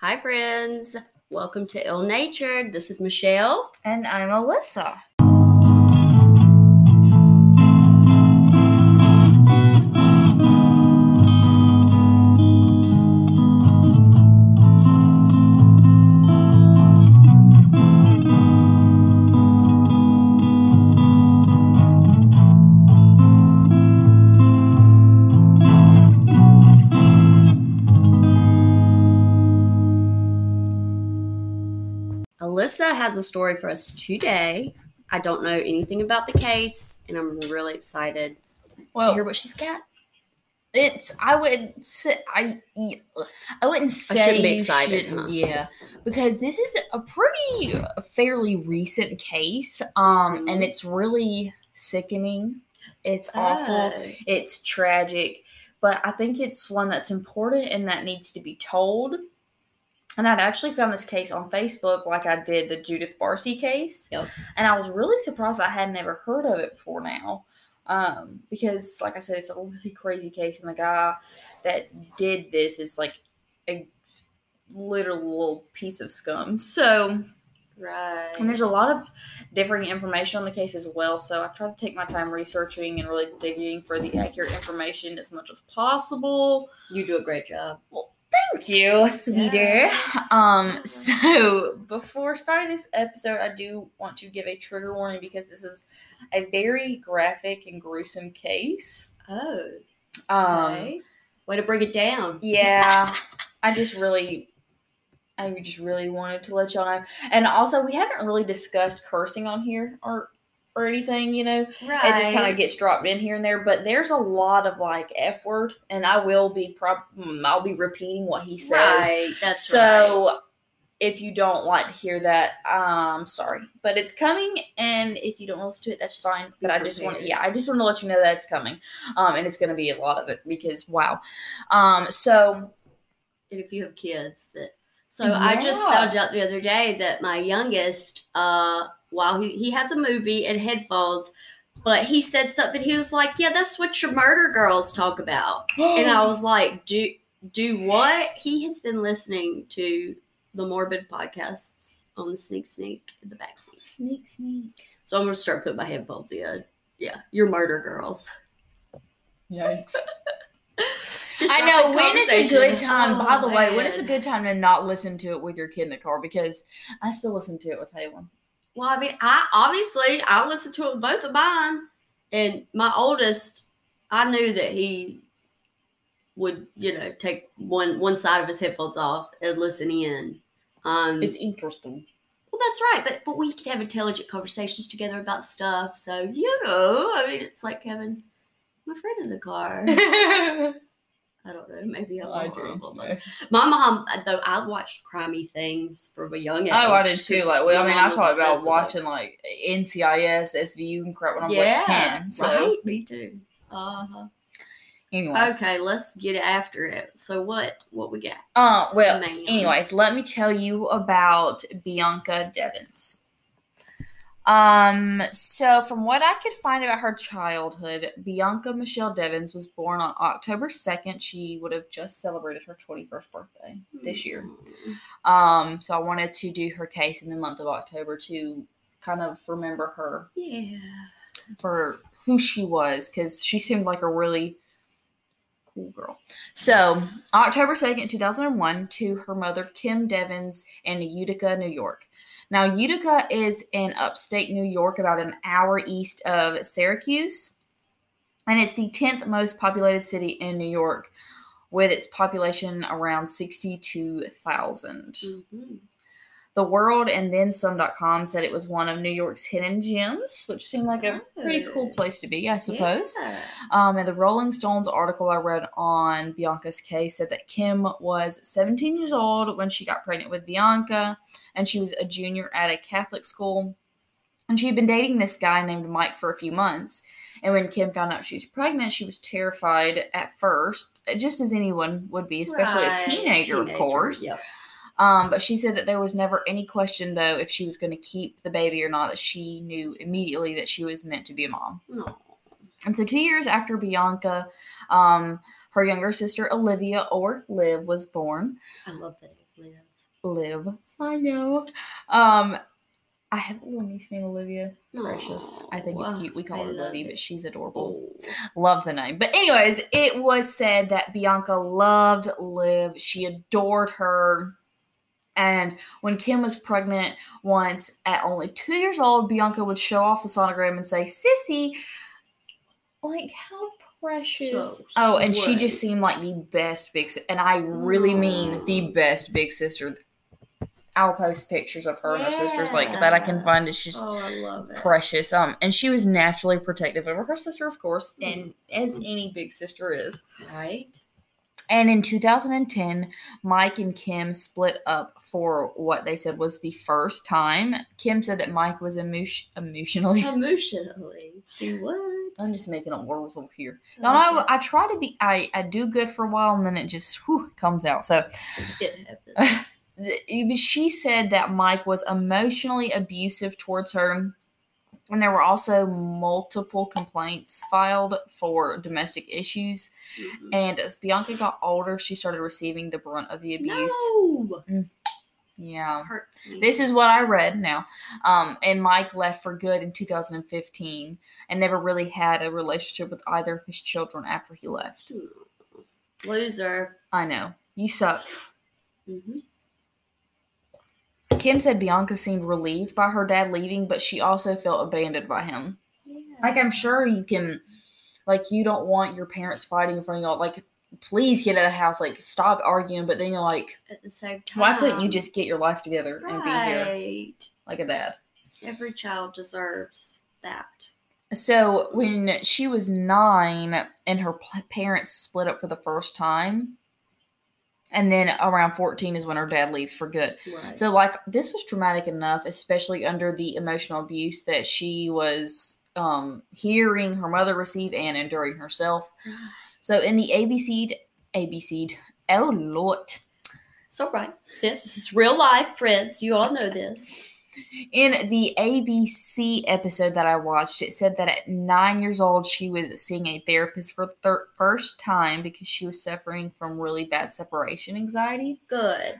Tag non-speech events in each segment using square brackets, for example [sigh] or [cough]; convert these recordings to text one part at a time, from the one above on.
Hi, friends. Welcome to Ill Natured. This is Michelle. And I'm Alyssa. Story for us today. I don't know anything about the case, and I'm really excited to hear what she's got. it's I would say I I wouldn't say shouldn't be excited, shouldn't- huh? Yeah, because this is a pretty fairly recent case, um, Mhm. and it's really sickening. It's awful. It's tragic, but I think it's one that's important and that needs to be told. And I'd actually found this case on Facebook, like I did the Judith Barsi case, Yep. and I was really surprised I had never heard of it before now, um, because, like I said, it's a really crazy case, and the guy that did this is like a literal piece of scum. So, Right. and there's a lot of differing information on the case as well. So I try to take my time researching and really digging for the accurate information as much as possible. You do a great job. Thank you, sweeter. Um, so before starting this episode, I do want to give a trigger warning because this is a very graphic and gruesome case. Oh. Um, Okay. Way to bring it down. yeah, [laughs] I just really, I just really wanted to let y'all know. And also, we haven't really discussed cursing on here or or anything, you know. Right. It just kind of gets dropped in here and there, but there's a lot of like F word, and I will be prob mm, I'll be repeating what he says. Right. That's so if you don't like to hear that, um, sorry, but it's coming, and if you don't listen to it, that's fine. But I just want, yeah, I just want to let you know that it's coming, um, and it's going to be a lot of it because wow, um, so And if you have kids that so i just found out the other day that my youngest uh while he, he has a movie and headphones but he said something he was like yeah that's what your murder girls talk about and i [gasps] was like do do what he has been listening to the morbid podcasts on the sneak sneak in the backseat sneak sneak. so i'm gonna start putting my headphones in yeah your murder girls Yikes. [laughs] I know when is a good time. Oh, by the oh, way, when is a good time to not listen to it with your kid in the car? Because I still listen to it with Halen. Well, I mean, I obviously I listened to with both of mine, and my oldest, I knew that he would, you know, take one one side of his headphones off and listen in. Um, It's interesting. well, that's right, but but we can have intelligent conversations together about stuff. So you know, I mean, it's like having my friend in the car. [laughs] I don't know, maybe I'm I do. My mom, though, I watched crimey things from a young age. Oh, I did too. Like, well, I mean, I talked about watching like NCIS, SVU, and crap when I was like ten. So, right, me too. Uh-huh. anyways, Okay, let's get after it. So what what we got? uh, well, Ma'am. anyways, let me tell you about Bianca Devins. Um, so from what I could find about her childhood, Bianca Michelle Devins was born on October 2nd. She would have just celebrated her 21st birthday this year. Um, so I wanted to do her case in the month of October to kind of remember her Yeah. for who she was because she seemed like a really cool girl. So, October 2nd, 2001, to her mother, Kim Devins, in Utica, New York. Now, Utica is in upstate New York, about an hour east of Syracuse, and it's the 10th most populated city in New York, with its population around 62,000. Mhm. The World and then some.com said it was one of New York's hidden gems, which seemed like a pretty cool place to be, I suppose. Yeah. Um, and the Rolling Stones article I read on Bianca's case said that Kim was 17 years old when she got pregnant with Bianca, and she was a junior at a Catholic school. And she had been dating this guy named Mike for a few months. And when Kim found out she was pregnant, she was terrified at first, just as anyone would be, especially Right, a teenager, of course. Yep. Um, but she said that there was never any question, though, if she was going to keep the baby or not, that she knew immediately that she was meant to be a mom. Aw. And so, two years after Bianca, um, her younger sister Olivia, or Liv, was born. I love that. Name, Liv. Liv. I know. Um, I have a little niece named Olivia. Precious. I think it's cute. We call I her Livy, but she's adorable. Oh. Love the name. But anyways, it was said that Bianca loved Liv. She adored her. And when Kim was pregnant once at only two years old, Bianca would show off the sonogram and say, Sissy, like how precious. So oh, and she just seemed like the best big sister. And I really mean the best big sister. I'll post pictures of her and her sisters like that I can find. It's just Oh, I love it. precious. Um, and she was naturally protective over her sister, of course, Mm. and as any big sister is. Right? And in 2010, Mike and Kim split up for what they said was the first time. Kim said that Mike was emo- emotionally. [laughs] Emotionally. Do what? I'm just making up words over here. Oh, no, no, I try to be. I I do good for a while, and then it just whew, comes out. So It happens. [laughs] she said that Mike was emotionally abusive towards her. And there were also multiple complaints filed for domestic issues. Mhm. And as Bianca got older, she started receiving the brunt of the abuse. No. Yeah. Hurts me. This is what I read now. Um, and Mike left for good in 2015 and never really had a relationship with either of his children after he left. Loser. I know. You suck. hmm Kim said Bianca seemed relieved by her dad leaving, but she also felt abandoned by him. Like, I'm sure you can, like, you don't want your parents fighting in front of y'all. Like, please get out of the house. Like, stop arguing. But then you're like, At the same time. why couldn't you just get your life together and be here like a dad? Every child deserves that. So when she was nine and her parents split up for the first time, and then around 14 is when her dad leaves for good. Right. So, like, this was traumatic enough, especially under the emotional abuse that she was um, hearing her mother receive and enduring herself. [sighs] So, in the ABC'd, ABC'd, oh Lord. it's all right. Sis, this is real life, friends. You all know this. In the ABC episode that I watched, it said that at nine years old, she was seeing a therapist for the thir- first time because she was suffering from really bad separation anxiety. Good.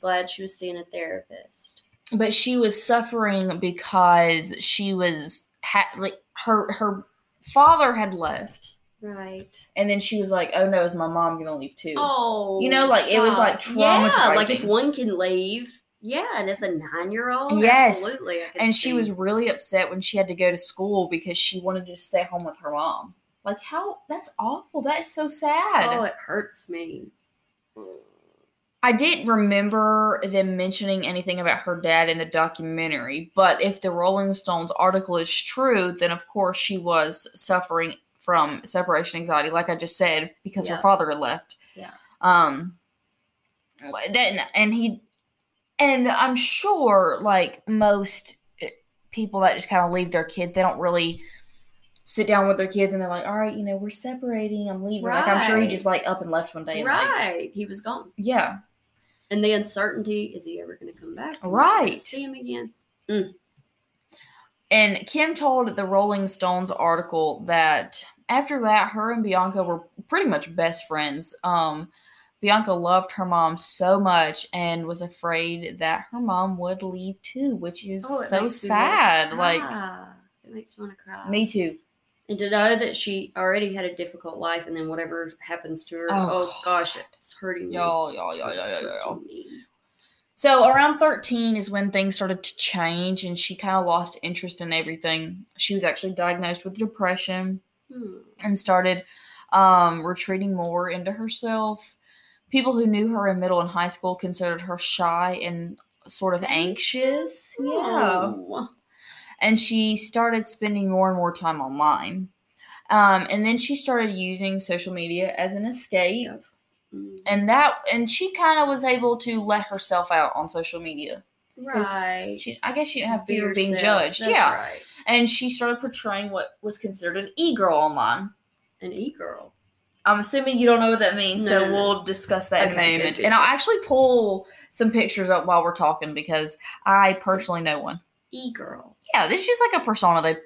Glad she was seeing a therapist. But she was suffering because she was ha- like her her father had left, Right. and then she was like, "Oh no, is my mom gonna leave too?" Oh. You know, like, it was, like, stop. Yeah, like if one can leave. Yeah, and it's a nine year old. Yes. Absolutely. And she was really upset when she had to go to school because she wanted to stay home with her mom. Like how that's awful. That is so sad. Oh, it hurts me. I didn't remember them mentioning anything about her dad in the documentary, but if the Rolling Stones article is true, then of course she was suffering from separation anxiety, like I just said, because Yeah. her father had left. Yeah. Um. That and he, and I'm sure like most eh, people that just kind of leave their kids, they don't really sit down with their kids and they're like, all right, you know, we're separating, I'm leaving. Like I'm sure he just like up and left one day. and, like, Right. He was gone. yeah. And the uncertainty is he ever going to come back? Right. See him again. And Kim told the Rolling Stones article that after that, her and Bianca were pretty much best friends. Um, Bianca loved her mom so much and was afraid that her mom would leave too, which is Oh, so makes me wanna sad. Like cry. it makes me want to cry. me too. And to know that she already had a difficult life, and then whatever happens to her, Oh, oh, gosh, it's hurting me. Y'all, y'all, y'all, y'all, y'all, y'all. So around 13 is when things started to change and she kind of lost interest in everything. She was actually diagnosed with depression. Hmm. and started um, retreating more into herself. People who knew her in middle and high school considered her shy and sort of anxious. Yeah. Oh. And she started spending more and more time online. Um, and then she started using social media as an escape. Yep. Mm. And that, and she kind of was able to let herself out on social media. Right. She, I guess she didn't have Be fear of being judged. That's yeah. Right. And she started portraying what was considered an e girl online. An e girl. I'm assuming you don't know what that means, No, so no, no. we'll discuss that in Okay, a moment. and I'll actually pull some pictures up while we're talking because I personally know one. E girl. Yeah, this is just like a persona they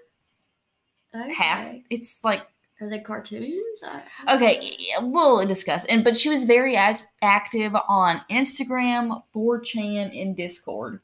Okay. have. It's like Are they cartoons? Okay, we'll discuss. And but she was very as active on Instagram, 4chan, and Discord.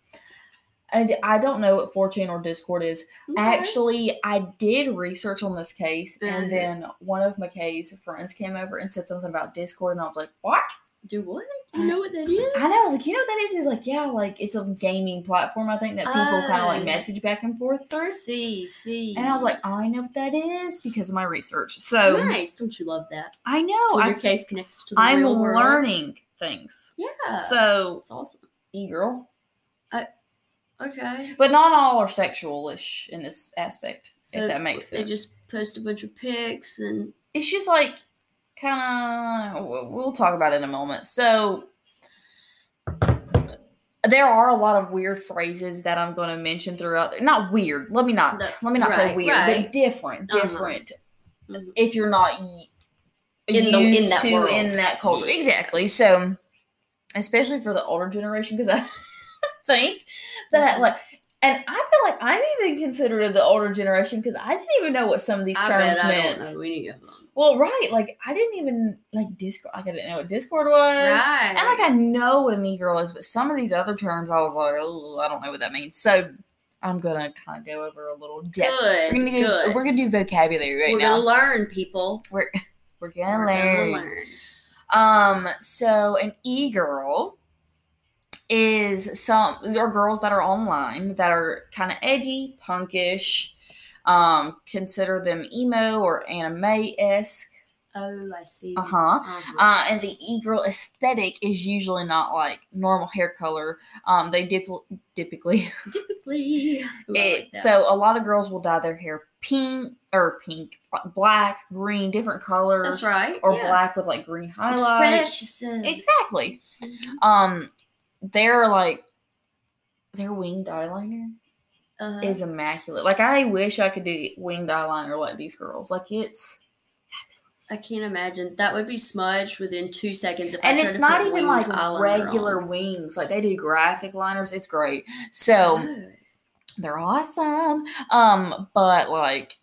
I don't know what 4chan or Discord is. Okay. Actually, I did research on this case, Mhm. and then one of McKay's friends came over and said something about Discord, and I was like, "What?" do what? You know what that is? I know. I was like, "You know what that is?" He's like, "Yeah, like it's a gaming platform. I think that people kind of like Oh. message back and forth through." See, see. And I was like, "I know what that is because of my research." So nice. Don't you love that? I know. So I your case connects to the I'm real world. learning things. Yeah. So, it's awesome. e girl, Okay. but not all are sexualish in this aspect. So if that makes sense. They just post a bunch of pics and it's just like kind of. We'll talk about it in a moment. So. There are a lot of weird phrases that I'm going to mention throughout. Not weird. Let me not. Let me not say weird, right. but different. Uh-huh. Different. Mhm. If you're not In the- in that to world. in that culture, Yeah. exactly. So, especially for the older generation, because I think that Mhm. like, and I feel like I'm even considered the older generation because I didn't even know what some of these I terms meant. don't know any of them. Well, right, like I didn't even like Discord. Like I didn't know what Discord was. Right. And like I know what an e-girl is, but some of these other terms I was like, oh, I don't know what that means. So I'm gonna kind of go over a little depth. good. We're gonna do good. we're gonna do vocabulary right We're now. gonna learn, people. we're [laughs] we're gonna We're learn. gonna learn. Um, so an e-girl is some are girls that are online that are kind of edgy, punkish. Um, consider them emo or anime esque. Oh, I see. Uh huh. Uh-huh. Uh, and the e-girl aesthetic is usually not like normal hair color. Um, they dip- typically [laughs] Typically, Ooh, I like So a lot of girls will dye their hair pink or pink, black, green, different colors. that's right. Or yeah. black with like green highlights. Exactly. Mhm. Um, they're like their winged eyeliner Uh-huh. is immaculate. Like I wish I could do winged eyeliner like these girls. Like it's I can't imagine that would be smudged within two seconds. And it's not even like regular on. wings. Like they do graphic liners. It's great. So Oh. they're awesome. Um, but like,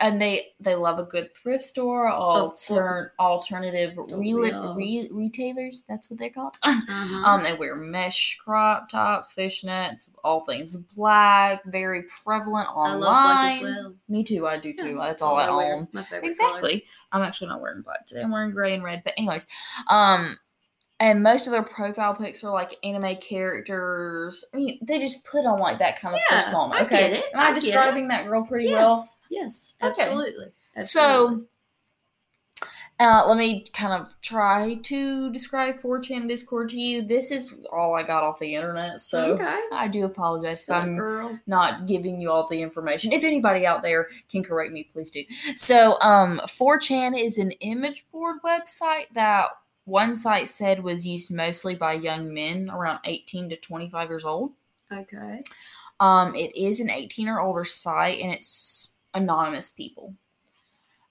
and they they love a good thrift store. Alter, alternative re- re- retailers. That's what they're called. [laughs] Uh-huh. Um, they wear mesh crop tops, fishnets, all things black, very prevalent I online. love black as well. Me too, I do too. Yeah, That's all I wear. own. My favorite Exactly. I'm actually not wearing black today. I'm wearing gray and red. But anyways, um, and most of their profile pics are like anime characters. I mean, they just put on like that kind of Yeah, persona. I Okay, get it. am I, I get it. describing that girl pretty color. well? Yes, yes, Okay. absolutely. So, uh, let me kind of try to describe 4chan Discord to you. This is all I got off the internet, so okay, I do apologize if I'm girl. not giving you all the information. If anybody out there can correct me, please do. So, um, 4chan is an image board website that one site said was used mostly by young men around 18 to 25 years old. Okay, Um, it is an 18 or older site and it's anonymous people.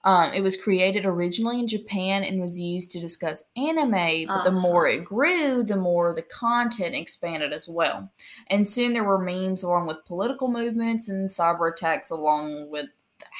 Um, it was created originally in Japan and was used to discuss anime, but the more it grew, the more the content expanded as well. And soon there were memes along with political movements and cyber attacks along with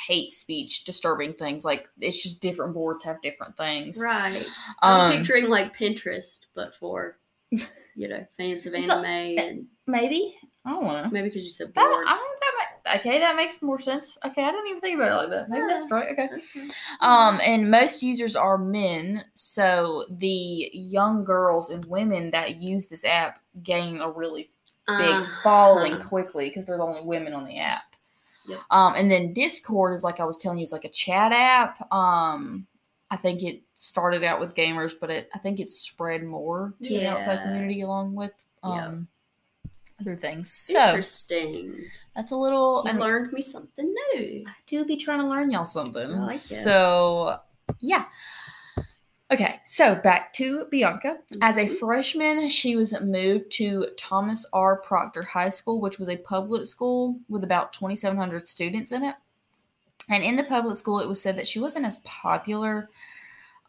hate speech, disturbing things. Like it's just different boards have different things. right. I'm Um, picturing like Pinterest, but for you know fans of [laughs] So, anime and maybe I don't know. maybe because you said That, boards. I think that ma- okay, that makes more sense. Okay, I didn't even think about it like that. Maybe that's right. Okay. Okay. Um, and most users are men, so the young girls and women that use this app gain a really big Uh-huh. following quickly because they're the only women on the app. Yep. Um, and then Discord is like I was telling you, is like a chat app. Um, I think it started out with gamers, but it I think it's spread more to the outside community along with Yeah. um other things. So Interesting. that's a little You and learned me something new. I do be trying to learn y'all something. I like. So, yeah. Okay, so back to Bianca. As a freshman, she was moved to Thomas R. Proctor High School, which was a public school with about 2,700 students in it. And in the public school, it was said that she wasn't as popular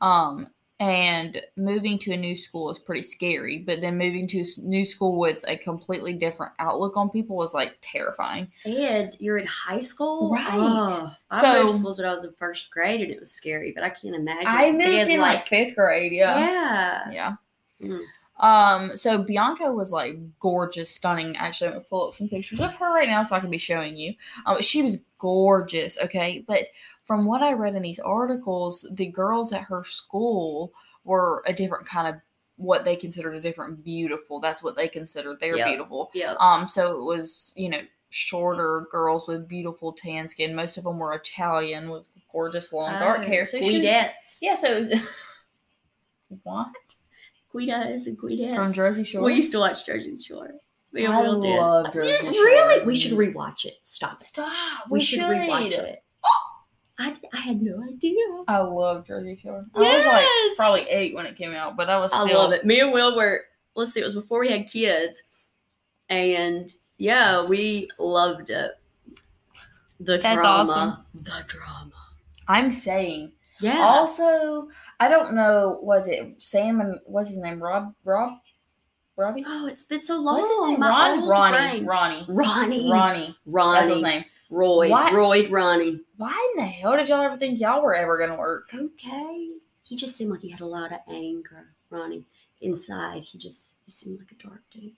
um, and moving to a new school is pretty scary. But then moving to a new school with a completely different outlook on people was like terrifying. And you're in high school, Right. Oh, I So- moved schools when I was in first grade, and it was scary. But I can't imagine. I moved in like, fifth grade. yeah, Yeah. Mm. Um, so Bianca was like gorgeous, stunning. Actually, I'm gonna pull up some pictures of her right now so I can be showing you. Um, she was gorgeous, okay. But from what I read in these articles, the girls at her school were a different kind of what they considered a different beautiful. That's what they considered their Yep. beautiful. yeah. Um, so it was, you know, shorter girls with beautiful tan skin. Most of them were Italian with gorgeous long dark Oh, hair. So she was, yeah, so it was [laughs] what Guidas and Guidettes. from Jersey Shore. We used to watch Jersey Shore. We I all did. love Jersey Yeah, Shore. Really? We should rewatch it. Stop. Stop. We, should rewatch it. [gasps] I, I had no idea. I love Jersey Shore. I was like Yes! probably eight when it came out, but I was still. I love it. Me and Will were, let's see, it was before we had kids. And yeah, we loved it. The That's drama. awesome. The drama. I'm saying. Yeah. Also, I don't know. Was it Sam and what's his name? Rob. Rob. Robbie. oh, it's been so long. What's his name? Ron. Ronnie. brain. Ronnie. Ronnie. Ronnie. Ronnie. That's his name. Roy. What? Roy Ronnie. Why in the hell did y'all ever think y'all were ever gonna work? Okay. He just seemed like he had a lot of anger, Ronnie. Inside, he just he seemed like a dark dude.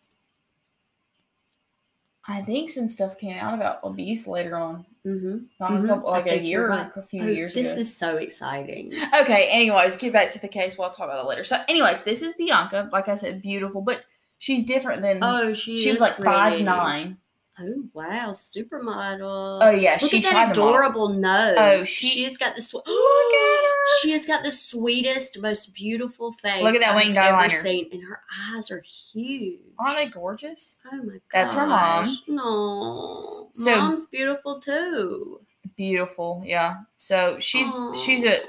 I think some stuff came out about abuse later on. Mm-hmm. Not Mhm. a couple, like a year or right. a few Oh, years this ago. is so exciting. Okay, anyways, get back to the case. We'll talk about that later. So, anyways, this is Bianca. Like I said, beautiful, but she's different than. Oh, she she was like five nine. Oh wow, supermodel. Oh yeah, Look she at that tried to model. adorable nose. Oh, she- she has got the swe- [gasps] Look at. She has got the sweetest, most beautiful face. Look at that I've winged ever eyeliner. Seen, and her eyes are huge. Aren't they gorgeous? Oh my god, That's her mom. No, So- mom's beautiful too. Beautiful, yeah. So she's she's Aw. at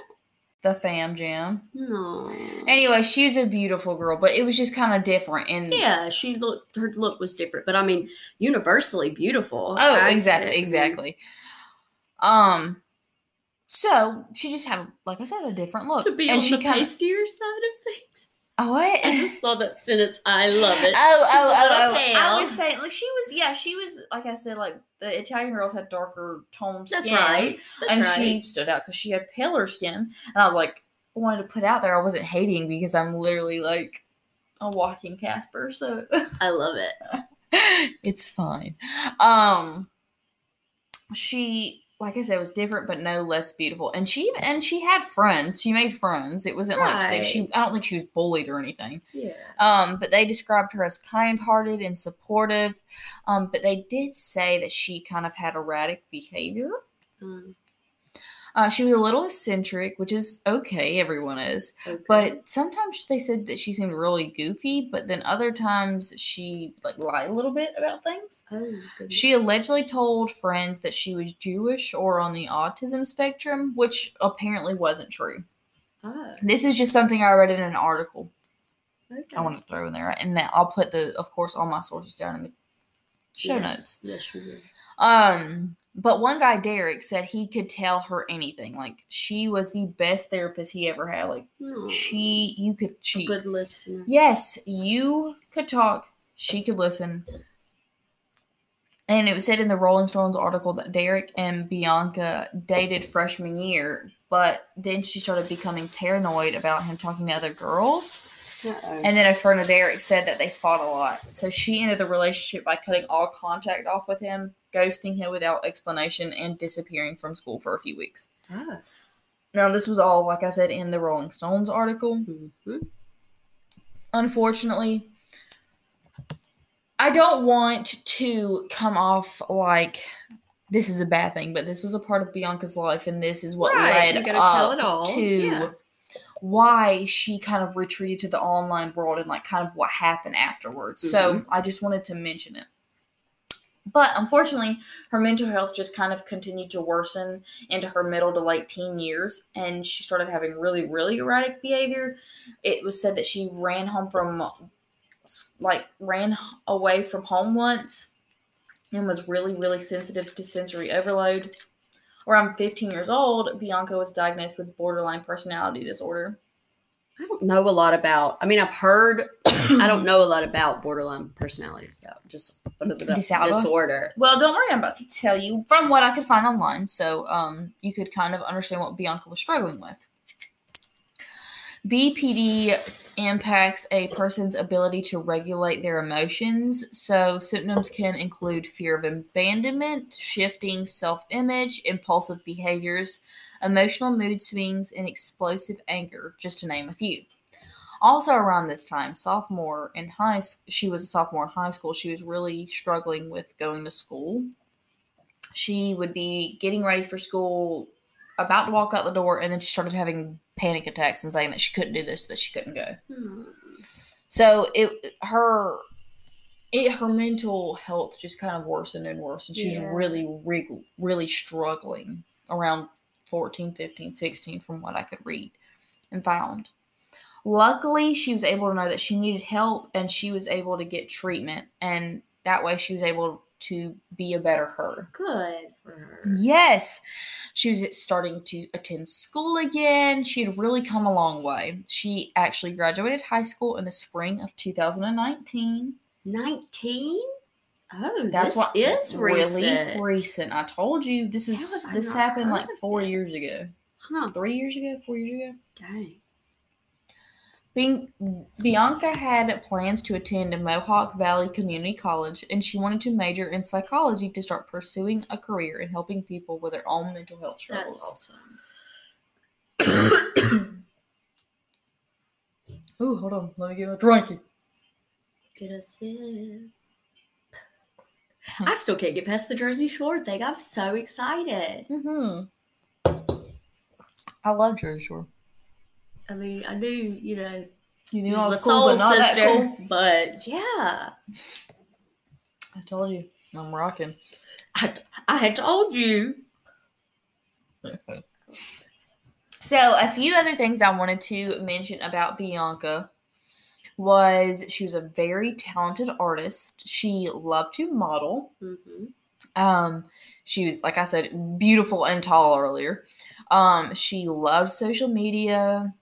the fam jam. No. Anyway, she's a beautiful girl, but it was just kind of different. And Yeah, she looked. Her look was different, but I mean, universally beautiful. oh, I- exactly, exactly. Um, so she just had, like I said, a different look, To be and on she the kind of pastier side of things. oh what? I just saw that sentence. I love it. Oh, She's oh, a oh, oh. pale. I was saying, like, she was, yeah, she was, like I said, like, the Italian girls had darker toned skin. That's right. That's and right. she stood out because she had paler skin. And I was like, wanted to put out there, I wasn't hating because I'm literally like a walking Casper, so I love it. [laughs] it's fine. Um, she, like I said, it was different, but no less beautiful. And she, and she had friends. She made friends. It wasn't like like she. I don't think she was bullied or anything. Yeah. Um, but they described her as kind-hearted and supportive. Um, but they did say that she kind of had erratic behavior. Um, Uh, she was a little eccentric, which is okay. Everyone is. okay. But sometimes they said that she seemed really goofy, but then other times she like lied a little bit about things. oh. She allegedly told friends that she was Jewish or on the autism spectrum, which apparently wasn't true. Oh, This is just something I read in an article. okay. I want to throw in there, and then I'll put the, of course, all my sources down in the show yes. notes. Yes, you will. Um, but one guy, Derek, said he could tell her anything. Like she was the best therapist he ever had. Like No. she, you could she. good listener. Yes, you could talk. She could listen. And it was said in the Rolling Stones article that Derek and Bianca dated freshman year, but then she started becoming paranoid about him talking to other girls. Uh-oh. And then a friend of Derek said that they fought a lot. So she ended the relationship by cutting all contact off with him, ghosting him without explanation, and disappearing from school for a few weeks. Now, this was all, like I said, in the Rolling Stones article. Mhm. Unfortunately, I don't want to come off like this is a bad thing, but this was a part of Bianca's life, and this is what Right, led you gotta tell up it all, to yeah. Why she kind of retreated to the online world and like kind of what happened afterwards. So Mm-hmm. I just wanted to mention it. But unfortunately, her mental health just kind of continued to worsen into her middle to late teen years, and she started having really, really erratic behavior. It was said that she ran home from, like, ran away from home once and was really, really sensitive to sensory overload. Around 15 years old, Bianca was diagnosed with borderline personality disorder. I don't know a lot about. I mean, I've heard. I don't know a lot about borderline personality so just Disorder. disorder. Well, don't worry, I'm about to tell you from what I could find online, so um, you could kind of understand what Bianca was struggling with. BPD impacts a person's ability to regulate their emotions. So, symptoms can include fear of abandonment, shifting self image, impulsive behaviors, emotional mood swings, and explosive anger, just to name a few. Also, around this time, sophomore in high she was a sophomore in high school, she was really struggling with going to school. She would be getting ready for school, about to walk out the door, and then she started having panic attacks and saying that she couldn't do this, that she couldn't go. Hmm. So it her it her mental health just kind of worsened and worsened. She's Yeah. really really really struggling around 14, 15, 16 from what I could read and found. Luckily, she was able to know that she needed help and she was able to get treatment and that way she was able to be a better her. Good for her. Yes. She was starting to attend school again. She had really come a long way. She actually graduated high school in the spring of 2019. Nineteen. Oh, That's what is really recent. recent. I told you this is this happened like of 4 years ago. Huh? 3 years ago, 4 years ago. Dang. Being, Bianca had plans to attend Mohawk Valley Community College and she wanted to major in psychology to start pursuing a career in helping people with their own mental health struggles. That's awesome. [coughs] Ooh, hold on. Let me get my drinky. Get a sip. I still can't get past the Jersey Shore thing. I'm so excited. Mm-hmm. I love Jersey Shore. I mean, I knew, you know, You knew I was cool, but not sister, that cool. but yeah, I told you, I'm rocking. I, I had told you. So, a few other things I wanted to mention about Bianca was she was a very talented artist. She loved to model. hmm Um, she was, like I said, beautiful and tall earlier. Um, she loved social media,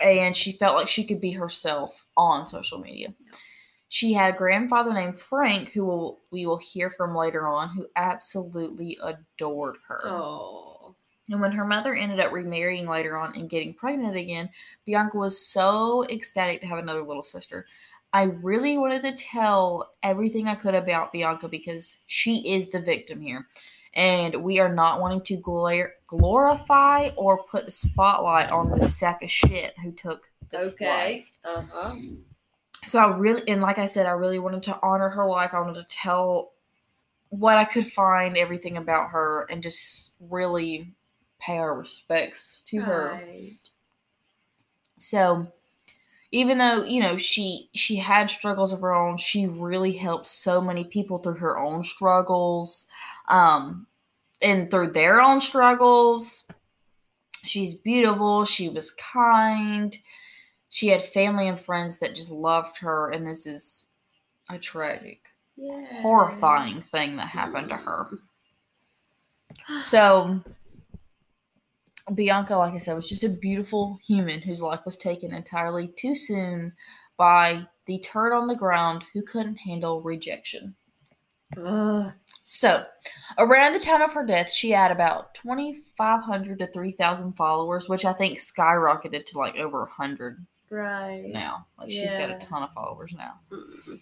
and she felt like she could be herself on social media. She had a grandfather named Frank, who will, we will hear from later on, who absolutely adored her. Oh, And when her mother ended up remarrying later on and getting pregnant again, Bianca was so ecstatic to have another little sister. I really wanted to tell everything I could about Bianca because she is the victim here. And we are not wanting to glor- glorify or put the spotlight on the sack of shit who took this okay. life. Uh huh. So I really, and like I said, I really wanted to honor her life. I wanted to tell what I could find, everything about her, and just really pay our respects to her. Right. So even though you know she she had struggles of her own, she really helped so many people through her own struggles, um, and through their own struggles. She's beautiful. She was kind. She had family and friends that just loved her, and this is a tragic, Yes. horrifying thing that happened to her. So, Bianca, like I said, was just a beautiful human whose life was taken entirely too soon by the turd on the ground who couldn't handle rejection. Ugh. So, around the time of her death, she had about 2,500 to 3,000 followers, which I think skyrocketed to like over 100 right. now. Like, she's got a ton of followers now. Mm.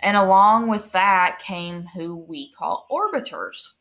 And along with that came who we call orbiters.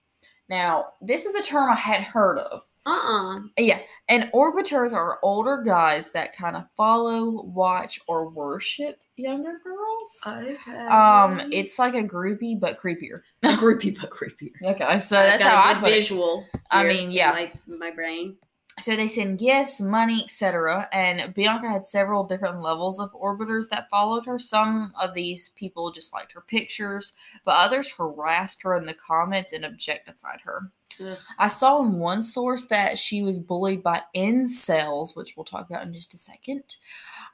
Now, this is a term I hadn't heard of. Uh-uh. Yeah, and orbiters are older guys that kind of follow, watch, or worship younger girls. Okay. Um, it's like a groupie but creepier. [laughs] a groupie but creepier. Okay, so I've got how a I put it. visual. I mean, yeah. My, my brain. So they send gifts, money, etc. And Bianca had several different levels of orbiters that followed her. Some of these people just liked her pictures, but others harassed her in the comments and objectified her. Ugh. I saw in one source that she was bullied by incels, which we'll talk about in just a second,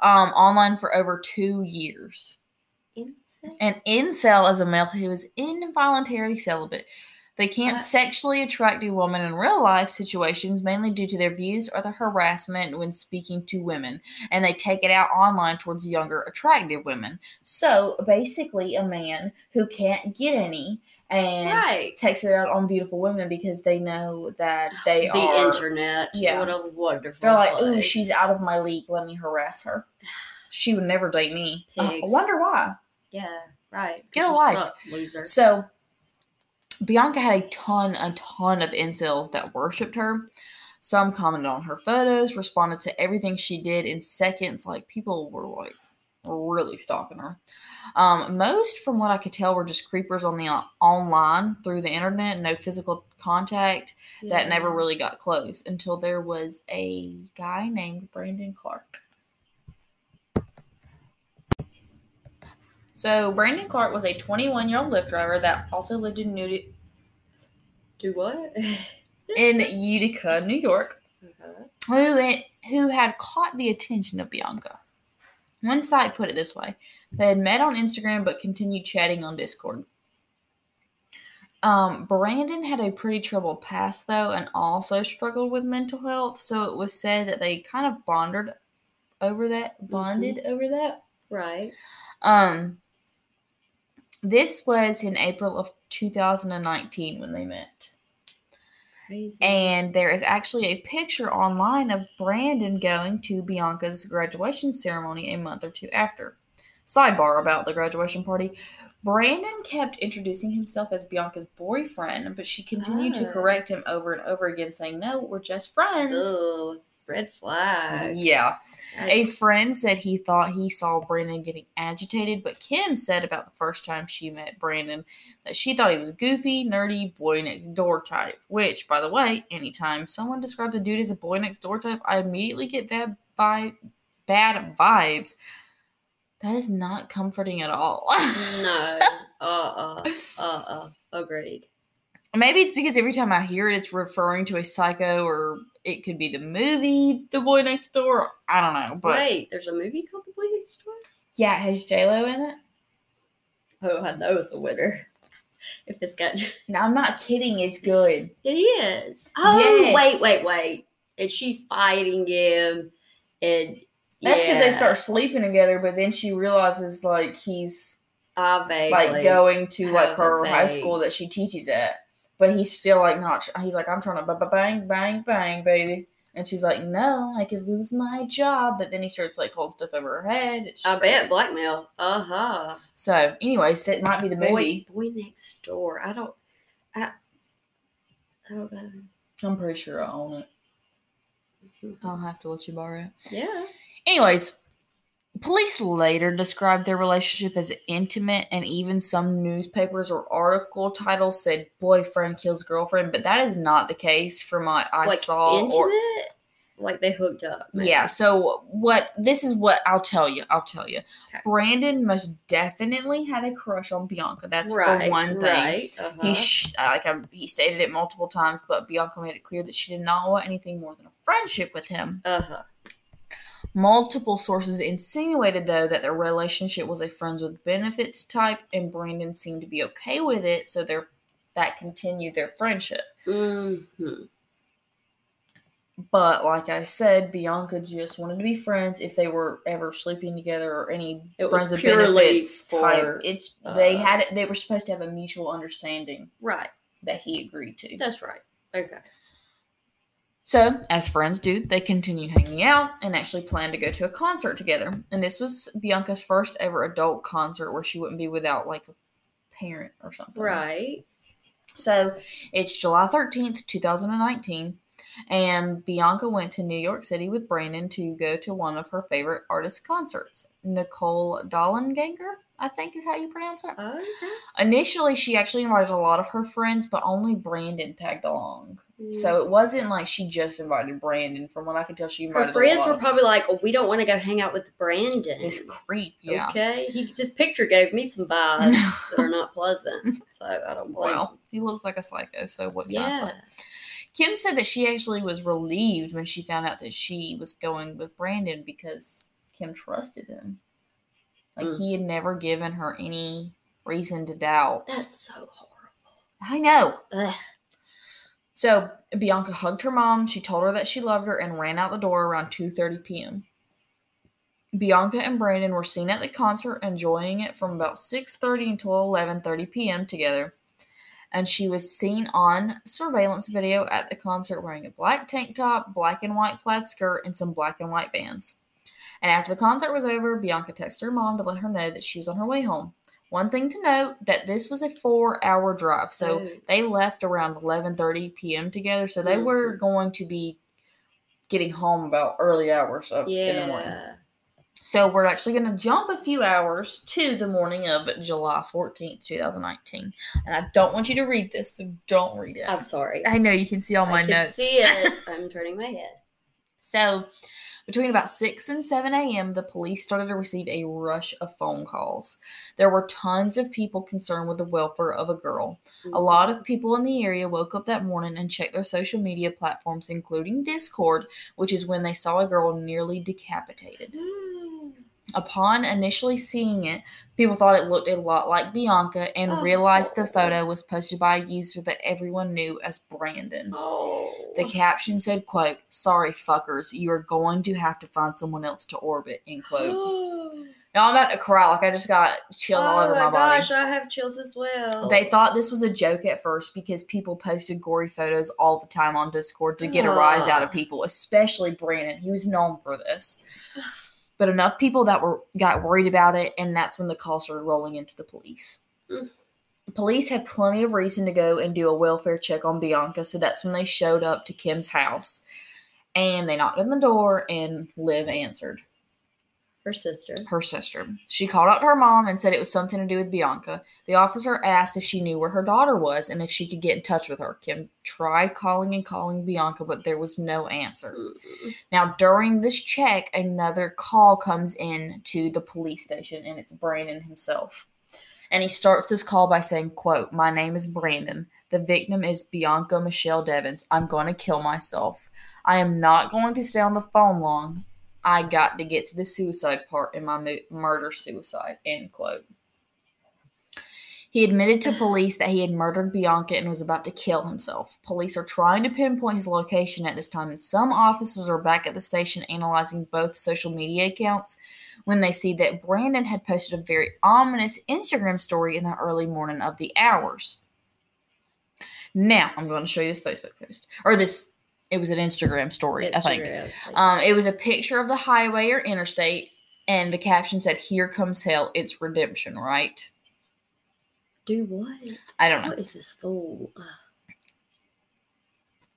um, online for over two years. Insect? An incel is a male who is involuntarily celibate. They can't What? sexually attract a woman in real life situations, mainly due to their views or the harassment when speaking to women, and they take it out online towards younger, attractive women. So basically, a man who can't get any and Right. takes it out on beautiful women because they know that they the are. The internet. Yeah. What a wonderful. They're like, ooh, she's out of my league. Let me harass her. She would never date me. Uh, I wonder why. Yeah, right. Get a life. suck, loser. So Bianca had a ton, a ton of incels that worshipped her. Some commented on her photos, responded to everything she did in seconds. Like people were like really stalking her. Um, most, from what I could tell, were just creepers on the uh, online through the internet, no physical contact. That never really got close until there was a guy named Brandon Clark. So Brandon Clark was a 21 year old Lyft driver that also lived in New do what? [laughs] in Utica, New York, Uh-huh. who who had caught the attention of Bianca. One site put it this way: they had met on Instagram but continued chatting on Discord. Um, Brandon had a pretty troubled past though, and also struggled with mental health. So it was said that they kind of bonded over that, bonded over that. Right. Um, this was in April of 2019 when they met. Crazy. And there is actually a picture online of Brandon going to Bianca's graduation ceremony a month or two after. Sidebar about the graduation party. Brandon kept introducing himself as Bianca's boyfriend, but she continued to Ah. correct him over and over again, saying, No, we're just friends. Ugh, red flag. Yeah. A friend said he thought he saw Brandon getting agitated, but Kim said about the first time she met Brandon that she thought he was goofy, nerdy, boy next door type. Which, by the way, anytime someone describes a dude as a boy next door type, I immediately get bad vi- bad vibes. That is not comforting at all. No. [laughs] Uh uh. Uh uh. Agreed. Maybe it's because every time I hear it, it's referring to a psycho, or it could be the movie The Boy Next Door. I don't know, but Wait, there's a movie called The Boy Next Door? yeah, it has J Lo in it. Oh, I know it's a winner. [laughs] If it's got. [laughs] No, I'm not kidding. It's good. It is. Oh, Yes. wait, wait, wait. And she's fighting him. And. That's because they start sleeping together, but then she realizes like he's like going to like her high school that she teaches at, but he's still like not. He's like, I'm trying to ba- ba- bang bang bang, baby, and she's like, No, I could lose my job. But then he starts like holding stuff over her head. It's I crazy. bet blackmail. Uh huh. So, anyways, that might be the movie. Boy, boy next door. I don't. I. I don't know. I'm pretty sure I own it. I'll have to let you borrow it. Yeah. Anyways, police later described their relationship as intimate, and even some newspapers or article titles said boyfriend kills girlfriend, but that is not the case from what I like saw. intimate. Or like they hooked up. maybe. yeah, so what? This is what I'll tell you. I'll tell you. Okay. Brandon most definitely had a crush on Bianca. That's right. for one thing. Right. Uh-huh. He sh- like I, he stated it multiple times, but Bianca made it clear that she did not want anything more than a friendship with him. uh huh. Multiple sources insinuated, though, that their relationship was a friends with benefits type, and Brandon seemed to be okay with it, so their that continued their friendship. Mm-hmm. But like I said, Bianca just wanted to be friends if they were ever sleeping together or any It friends with purely benefits for, type. It they uh, had it. They were supposed to have a mutual understanding Right. that he agreed to. That's right. Okay. So, as friends do, they continue hanging out and actually plan to go to a concert together. And this was Bianca's first ever adult concert where she wouldn't be without like a parent or something. Right. So, it's July 13th, 2019, and Bianca went to New York City with Brandon to go to one of her favorite artist concerts. Nicole Dollanganger, I think is how you pronounce it. Okay. Initially, she actually invited a lot of her friends, but only Brandon tagged along. Mm. So it wasn't like she just invited Brandon. From what I could tell, she invited her friends were probably like, oh, "We don't want to go hang out with Brandon." this creep. Yeah. Okay. He, this picture gave me some vibes [laughs] that are not pleasant, so I don't blame. Well, he looks like a psycho. So what can I yeah. say? Kim said that she actually was relieved when she found out that she was going with Brandon because Kim trusted him. Like Mm. he had never given her any reason to doubt. That's so horrible. I know. Ugh. So Bianca hugged her mom. She told her that she loved her and ran out the door around 2:30 p.m. Bianca and Brandon were seen at the concert enjoying it from about 6:30 until 11:30 p.m. together. And she was seen on surveillance video at the concert wearing a black tank top, black and white plaid skirt, and some black and white bands. And after the concert was over, Bianca texted her mom to let her know that she was on her way home. One thing to note that this was a four-hour drive, so Oh. they left around 11:30 p.m. together. So they were Mhm. going to be getting home about early hours of in the morning. So we're actually going to jump a few hours to the morning of July 14th, 2019. And I don't want you to read this, so don't read it. I'm sorry. I know you can see all my I can notes. see it. [laughs] I'm turning my head. So, between about 6 and 7 a.m., the police started to receive a rush of phone calls. There were tons of people concerned with the welfare of a girl. A lot of people in the area woke up that morning and checked their social media platforms, including Discord, which is when they saw a girl nearly decapitated. Mm. Upon initially seeing it, people thought it looked a lot like Bianca and Oh. realized the photo was posted by a user that everyone knew as Brandon. Oh. The caption said, quote, sorry fuckers, you are going to have to find someone else to orbit, end quote. [gasps] oh now I'm about to cry, like I just got chills all over oh my, body. Oh my, body. gosh, I have chills as well. They thought this was a joke at first because people posted gory photos all the time on Discord to get a rise out of ah. people, especially Brandon. He was known for this. [sighs] [sighs] [sighs] But enough people that were got worried about it, and that's when the call started rolling into the police. Mm. Police had plenty of reason to go and do a welfare check on Bianca, so that's when they showed up to Kim's house. And they knocked on the door, and Liv answered Her sister. her sister. She called out to her mom and said it was something to do with Bianca. The officer asked if she knew where her daughter was and if she could get in touch with her. Kim tried calling and calling Bianca, but there was no answer. Mm. Now, during this check, another call comes in to the police station, and it's Brandon himself. And he starts this call by saying, quote, My name is Brandon. The victim is Bianca Michelle Devins. I'm going to kill myself. I am not going to stay on the phone long. I got to get to the suicide part in my mu- murder suicide, end quote. He admitted to police that he had murdered Bianca and was about to kill himself. Police are trying to pinpoint his location at this time, and some officers are back at the station analyzing both social media accounts when they see that Brandon had posted a very ominous Instagram story in the early morning of the hours. Now, I'm going to show you this Facebook post. Or this, it was an Instagram story, I think. Um, it was a picture of the highway or interstate, and the caption said, Here comes hell. It's redemption, right? do what? I don't know. What is this fool?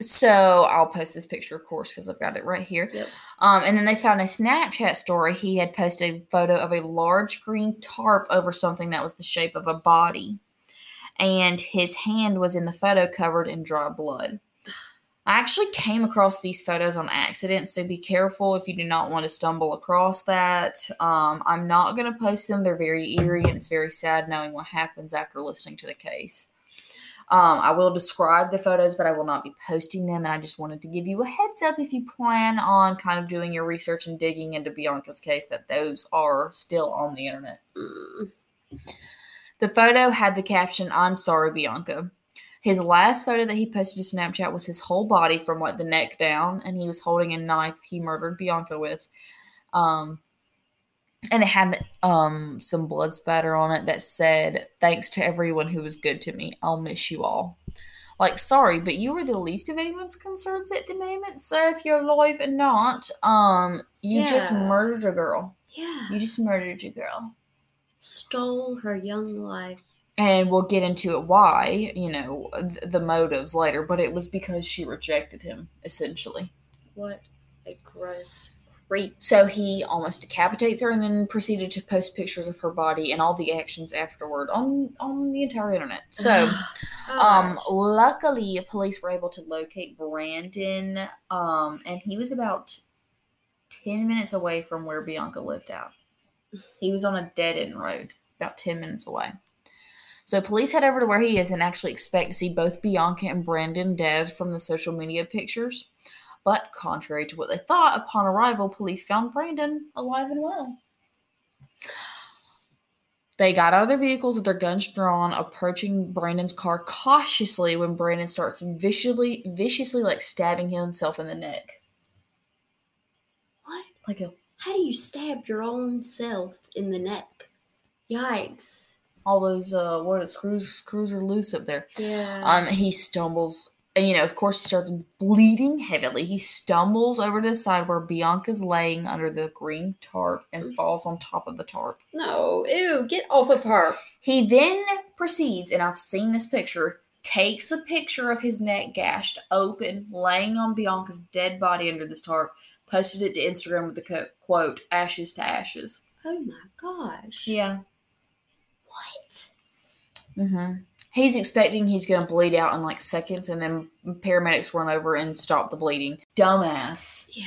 So I'll post this picture, of course, because I've got it right here. Yep. Um, and then they found a Snapchat story. He had posted a photo of a large green tarp over something that was the shape of a body. And his hand was in the photo covered in dry blood. I actually came across these photos on accident, so be careful if you do not want to stumble across that. Um, I'm not going to post them. They're very eerie, and it's very sad knowing what happens after listening to the case. Um, I will describe the photos, but I will not be posting them. And I just wanted to give you a heads up if you plan on kind of doing your research and digging into Bianca's case that those are still on the internet. Mm. The photo had the caption, I'm sorry, Bianca. His last photo that he posted to Snapchat was his whole body from like the neck down, and he was holding a knife he murdered Bianca with. Um, and it had um some blood spatter on it that said, Thanks to everyone who was good to me. I'll miss you all. Like, sorry, but you were the least of anyone's concerns at the moment, so if you're alive and not, um, you just murdered a girl. Yeah. You just murdered a girl. Stole her young life. And we'll get into it why you know th- the motives later but it was because she rejected him essentially. What a gross creep. so he almost decapitates her and then proceeded to post pictures of her body and all the actions afterward on on the entire internet. [sighs] So um luckily police were able to locate brandon um and he was about 10 minutes away from where bianca lived out. He was on a dead-end road about 10 minutes away so police head over to where he is and actually expect to see both bianca and brandon dead from the social media pictures but contrary to what they thought upon arrival police found brandon alive and well They got out of their vehicles with their guns drawn, approaching Brandon's car cautiously when Brandon starts viciously, viciously like stabbing himself in the neck. What? Like a How do you stab your own self in the neck? Yikes. All those uh what are the screws screws are loose up there. Yeah. Um he stumbles and you know, of course he starts bleeding heavily. He stumbles over to the side where Bianca's laying under the green tarp and falls on top of the tarp. no, ew, get off of her. He then proceeds, and I've seen this picture, takes a picture of his neck gashed open, laying on Bianca's dead body under this tarp, posted it to Instagram with the co- quote, ashes to ashes. Oh my gosh. Yeah. What? hmm He's expecting he's going to bleed out in like seconds, and then paramedics run over and stop the bleeding. Dumbass. Yeah.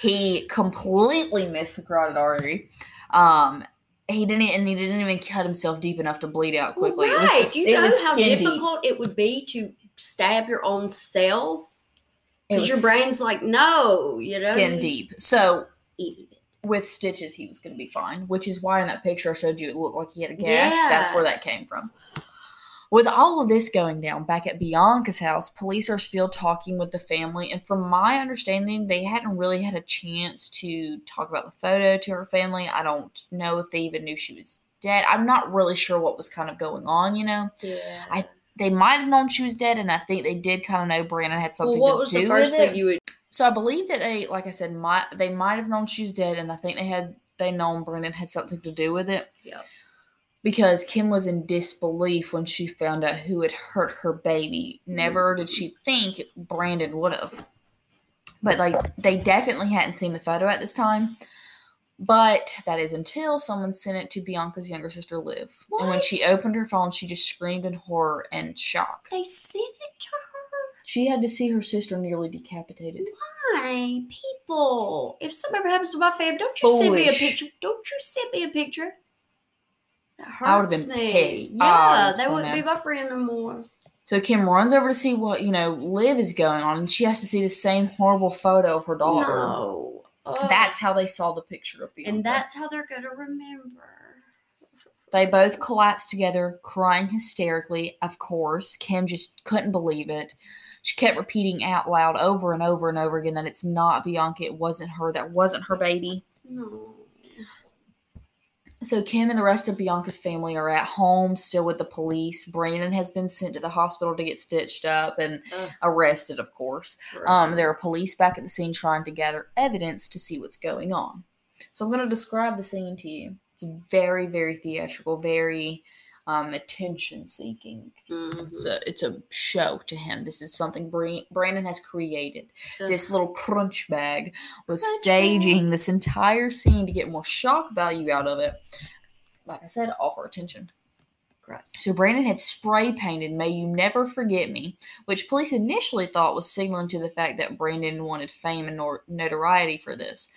He completely missed the carotid artery. Um, he didn't, and he didn't even cut himself deep enough to bleed out quickly. It was you it know was how skin deep. difficult it would be to stab your own self? Because your brain's like, no, you know? skin deep. So. With stitches, he was going to be fine, which is why in that picture I showed you it looked like he had a gash. That's where that came from. With all of this going down back at Bianca's house, police are still talking with the family, and from my understanding, they hadn't really had a chance to talk about the photo to her family. I don't know if they even knew she was dead. I'm not really sure what was kind of going on, you know. Yeah. I They might have known she was dead, and I think they did kind of know Brandon had something well, what to was do the first with it. thing you would So I believe that they, like I said, might they might have known she was dead, and I think they had they known Brendan had something to do with it. Yep. Because Kim was in disbelief when she found out who had hurt her baby. Never mm-hmm. did she think Brandon would have. But like they definitely hadn't seen the photo at this time. But that is until someone sent it to Bianca's younger sister Liv. And when she opened her phone, she just screamed in horror and shock. they sent it to her? She had to see her sister nearly decapitated. Why, people? If something ever happens to my family, don't you send me a picture? Don't you send me a picture? That I would've been me. pissed. Oh, Yeah, so they wouldn't be my friend no more. So Kim runs over to see what, you know, Liv is going on, and she has to see the same horrible photo of her daughter. No. Ugh. That's how they saw the picture of Bianca. and that's how they're gonna remember. They both collapsed together, crying hysterically. Of course, Kim just couldn't believe it. She kept repeating out loud over and over and over again that it's not Bianca, it wasn't her, that wasn't her baby. No. So Kim and the rest of Bianca's family are at home, still with the police. Brandon has been sent to the hospital to get stitched up and Ugh. arrested, of course. Um, there are police back at the scene trying to gather evidence to see what's going on. So I'm going to describe the scene to you. It's very, very theatrical, very um, attention seeking. Mhm. It's a, it's a show to him. This is something Brandon has created. This little crunch bag was Crunch staging this entire scene to get more shock value out of it. Like I said, all for attention. Gross. So Brandon had spray painted May You Never Forget Me, which police initially thought was signaling to the fact that Brandon wanted fame and nor- notoriety for this.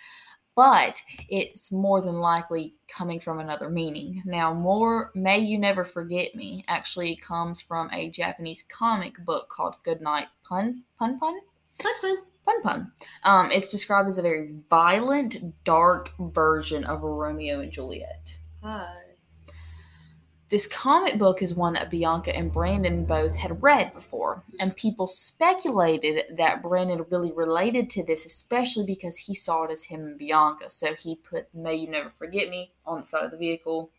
But it's more than likely coming from another meaning. Now, more May You Never Forget Me actually comes from a Japanese comic book called Goodnight Pun Pun Pun Pun fun. Pun Pun. Um, it's described as a very violent, dark version of Romeo and Juliet. Hi. This comic book is one that Bianca and Brandon both had read before, and people speculated that Brandon really related to this, especially because he saw it as him and Bianca. So he put May You Never Forget Me on the side of the vehicle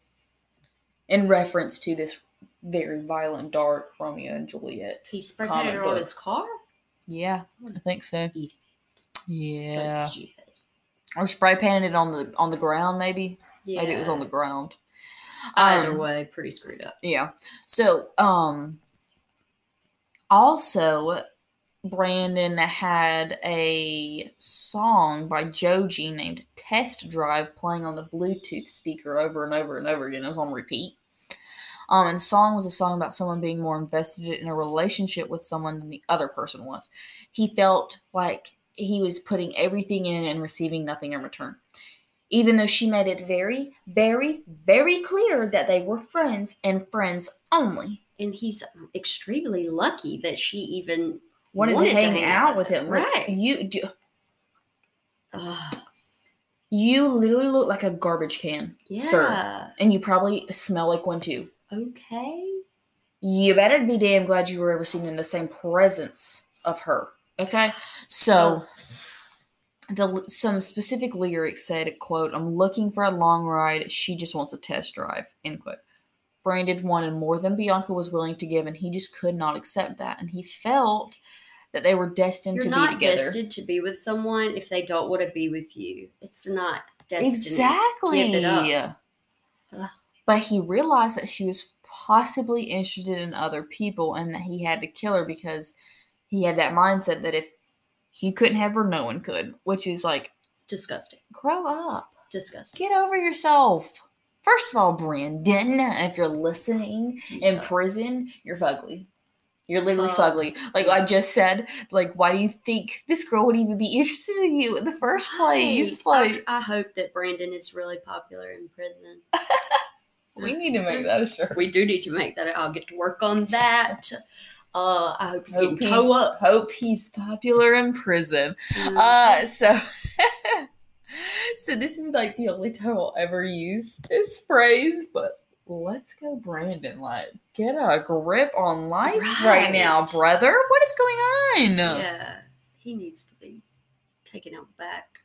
in reference to this very violent, dark Romeo and Juliet. He painted it on his car? Yeah, I think so. Yeah. So stupid. or spray painted it on the on the ground, maybe. Yeah. Maybe it was on the ground. Either Um, way, pretty screwed up. Yeah. So, um, also, Brandon had a song by Joji named Test Drive playing on the Bluetooth speaker over and over and over again. It was on repeat. Um, and the song was a song about someone being more invested in a relationship with someone than the other person was. He felt like he was putting everything in and receiving nothing in return. Even though she made it very, very, very clear that they were friends and friends only. And he's extremely lucky that she even Wanted, Wanted to to hang hang out out with him. Like, right. you do, Ugh. You literally look like a garbage can, Yeah. sir. And you probably smell like one too. Okay. You better be damn glad you were ever seen in the same presence of her. Okay? So the some specific lyrics said, quote, I'm looking for a long ride. She just wants a test drive. End quote. Brandon wanted more than Bianca was willing to give, and he just could not accept that. And he felt that they were destined You're to be together. destined to be with someone if they don't want to be with you. It's not destiny. Exactly. Give it up. Ugh. But he realized that she was possibly interested in other people and that he had to kill her because he had that mindset that if he couldn't have her, no one could, which is like, Disgusting. grow up. Disgusting. Get over yourself. First of all, Brandon, if you're listening You in suck. prison, you're fugly. You're literally Uh, fugly. Like I just said, like, why do you think this girl would even be interested in you in the first place? Right. Like, I, I hope that Brandon is really popular in prison. [laughs] we need to make [laughs] that a shirt. We do need to make that. I'll get to work on that. Uh, I hope he's Hope getting he's, up. hope he's popular in prison. Mm. Uh, so, [laughs] so this is like the only time I'll ever use this phrase, but let's go, Brandon. Like, get a grip on life right, Right. now, brother. What is going on? yeah, he needs to be taken out back.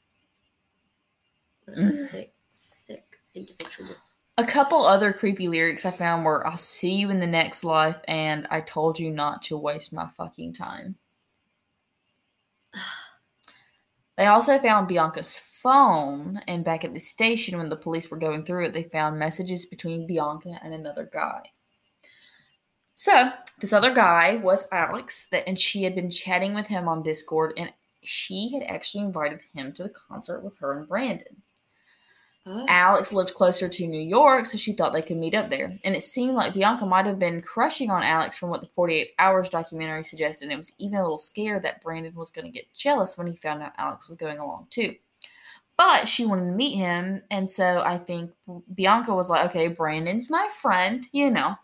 What a Mm. sick, sick individual. A couple other creepy lyrics I found were I'll see you in the next life and I told you not to waste my fucking time. [sighs] They also found Bianca's phone, and back at the station when the police were going through it, they found messages between Bianca and another guy. So, this other guy was Alex, that, and she had been chatting with him on Discord, and she had actually invited him to the concert with her and Brandon. Oh, Alex lived closer to New York, so she thought they could meet up there. And it seemed like Bianca might have been crushing on Alex from what the 48 Hours documentary suggested, and it was even a little scared that Brandon was going to get jealous when he found out Alex was going along too. But she wanted to meet him, and so I think Bianca was like, okay, Brandon's my friend, you know.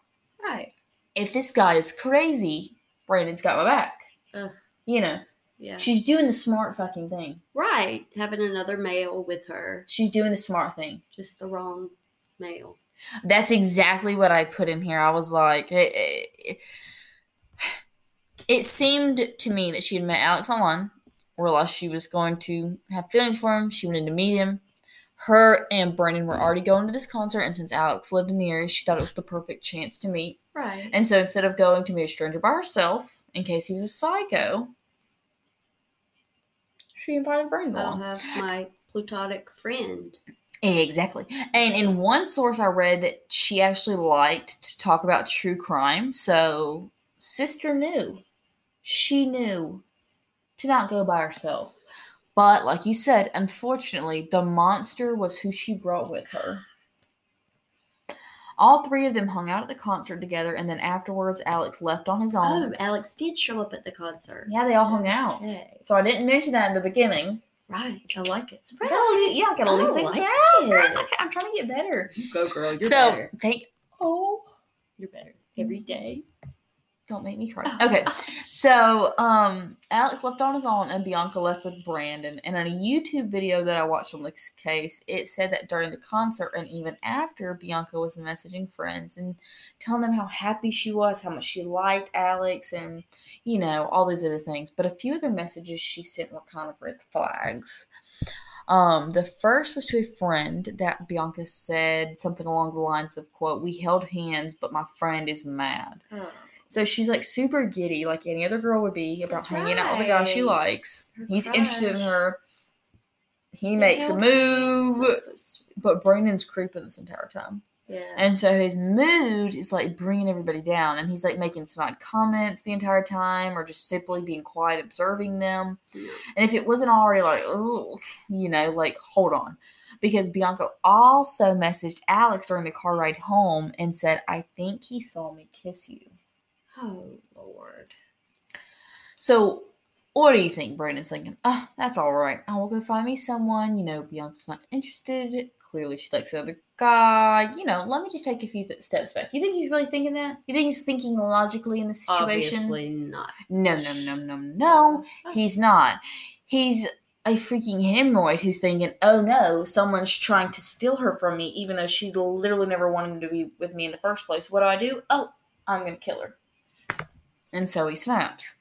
right. If this guy is crazy, Brandon's got my back. Ugh. You know, Yeah. she's doing the smart fucking thing. right. Having another male with her. She's doing the smart thing. Just the wrong male. That's exactly what I put in here. I was like, it, it, it seemed to me that she had met Alex online, realized she was going to have feelings for him. She wanted to meet him. Her and Brandon were already going to this concert, and since Alex lived in the area, she thought it was the perfect chance to meet. Right. And so instead of going to meet a stranger by herself, in case he was a psycho, she invited Brandon I'll along. have my plutonic friend. Exactly. And in one source I read that she actually liked to talk about true crime. So sister knew. She knew to not go by herself. But like you said, unfortunately, the monster was who she brought with her. All three of them hung out at the concert together, and then afterwards, Alex left on his own. Oh, own. Alex did show up at the concert. Yeah, they all hung out. Okay. So I didn't mention that in the beginning. Right. I like it. I gotta yeah, I gotta I leave things like out. Girl, okay, I'm trying to get better. You go, girl. You're so better. thank. Oh, You're better every day. Don't make me cry. Okay, so um, Alex left on his own, and Bianca left with Brandon. And in a YouTube video that I watched on this case, it said that during the concert and even after, Bianca was messaging friends and telling them how happy she was, how much she liked Alex, and you know all these other things. But a few of the messages she sent were kind of red flags. Um, the first was to a friend that Bianca said something along the lines of "quote We held hands, but my friend is mad." Oh, So she's like super giddy, like any other girl would be about That's hanging out with a guy she likes. Her He's interested in her. He They makes a move, so but Brandon's creeping this entire time. Yeah. And so his mood is like bringing everybody down, and he's like making snide comments the entire time, or just simply being quiet, observing them. Yeah. And if it wasn't already like, oh, you know, like hold on, because Bianca also messaged Alex during the car ride home and said, "I think he saw me kiss you." Oh Lord. So, what do you think? Brandon's thinking, oh, ah, that's all right. I will go find me someone. You know, Bianca's not interested. Clearly, she likes the other guy. You know, let me just take a few th- steps back. You think he's really thinking that? You think he's thinking logically in this situation? Obviously not. No, no, no, no, no. Oh. He's not. He's a freaking hemorrhoid who's thinking, oh no, someone's trying to steal her from me, even though she literally never wanted to be with me in the first place. What do I do? Oh, I'm going to kill her. And so he snaps.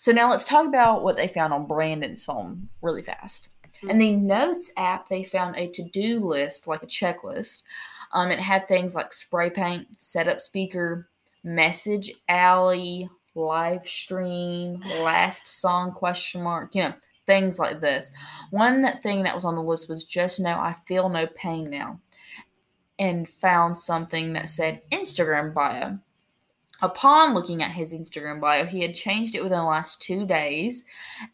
So now let's talk about what they found on Brandon's phone really fast. Mm-hmm. In the Notes app, they found a to do list, like a checklist. Um, it had things like spray paint, setup speaker, message alley, live stream, last song question mark, you know, things like this. One thing that was on the list was just know I feel no pain now. And found something that said Instagram bio. Upon looking at his Instagram bio, he had changed it within the last two days.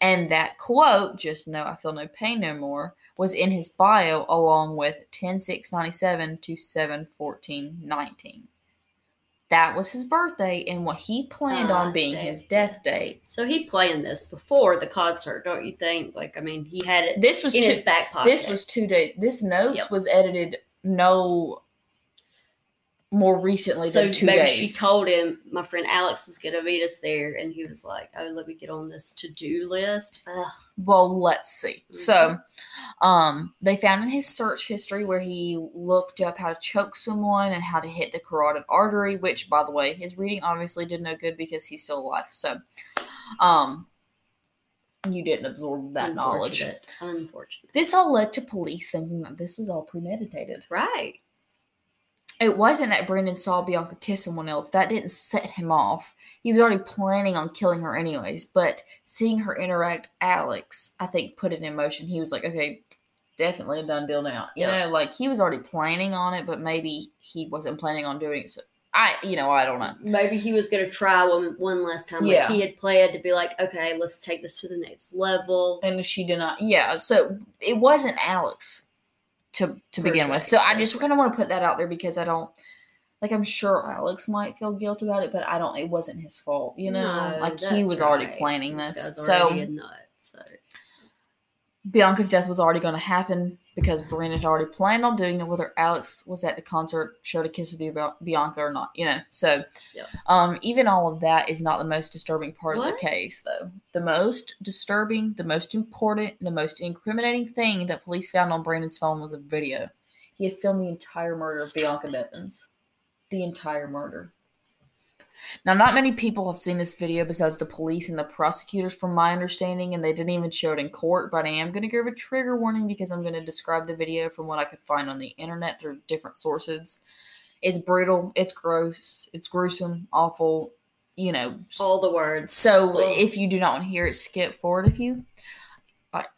And that quote, just know I feel no pain no more, was in his bio along with 10 6 97 to 7 14 19 that was his birthday and what he planned on being his death date. So he planned this before the concert, don't you think? Like, I mean, he had it. This was in two, his back pocket. This was two days. This notes yep. was edited no more recently so maybe days. she told him my friend Alex is going to meet us there, and he was like, "Oh, let me get on this to do list." Ugh. Well, let's see. Mm-hmm. So, um, they found in his search history where he looked up how to choke someone and how to hit the carotid artery. Which, by the way, his reading obviously did no good because he's still alive. So, um, you didn't absorb that knowledge. Unfortunate. This all led to police thinking that this was all premeditated. Right it wasn't that Brendan saw Bianca kiss someone else. That didn't set him off. He was already planning on killing her anyways. But seeing her interact Alex, I think, put it in motion. He was like, okay, definitely a done deal now. You know, like he was already planning on it, but maybe he wasn't planning on doing it. So I, you know, I don't know. Maybe he was going to try one one last time. Like yeah. he had planned to be like, okay, let's take this to the next level. And she did not. Yeah. So it wasn't Alex to to begin with. So I just kind of want to put that out there because I don't like I'm sure Alex might feel guilt about it, but I don't. It wasn't his fault, you know. No, like he was right. already planning this, this so, nut, so Bianca's death was already going to happen because Brandon had already planned on doing it, whether Alex was at the concert, showed a kiss with you about Bianca or not, you know. So, yep. um, even all of that is not the most disturbing part what? of the case, though. The most disturbing, the most important, the most incriminating thing that police found on Brandon's phone was a video. He had filmed the entire murder Stop of Bianca Devins. The entire murder. Now, not many people have seen this video besides the police and the prosecutors, from my understanding, and they didn't even show it in court. But I am going to give a trigger warning because I'm going to describe the video from what I could find on the internet through different sources. It's brutal, it's gross, it's gruesome, awful, you know. All the words. So if you do not want to hear it, skip forward a you